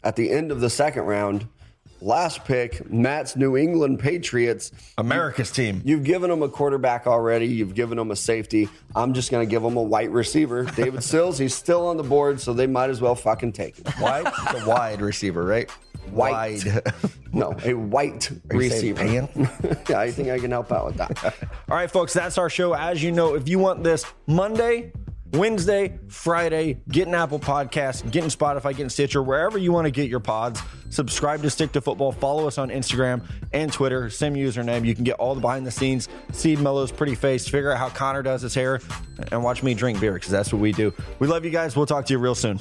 at the end of the second round. Last pick, Matt's New England Patriots. America's team. You've given them a quarterback already. You've given them a safety. I'm just going to give them a white receiver. David Sills, he's still on the board, so they might as well fucking take him. Wide? a wide receiver, right? White. Wide. no, a white receiver. yeah, I think I can help out with that. All right, folks, that's our show. As you know, if you want this Monday, Wednesday, Friday, get an Apple Podcast, get in Spotify, get in Stitcher, wherever you want to get your pods. Subscribe to Stick to Football. Follow us on Instagram and Twitter. Same username. You can get all the behind the scenes, see Mello's pretty face, figure out how Connor does his hair, and watch me drink beer because that's what we do. We love you guys. We'll talk to you real soon.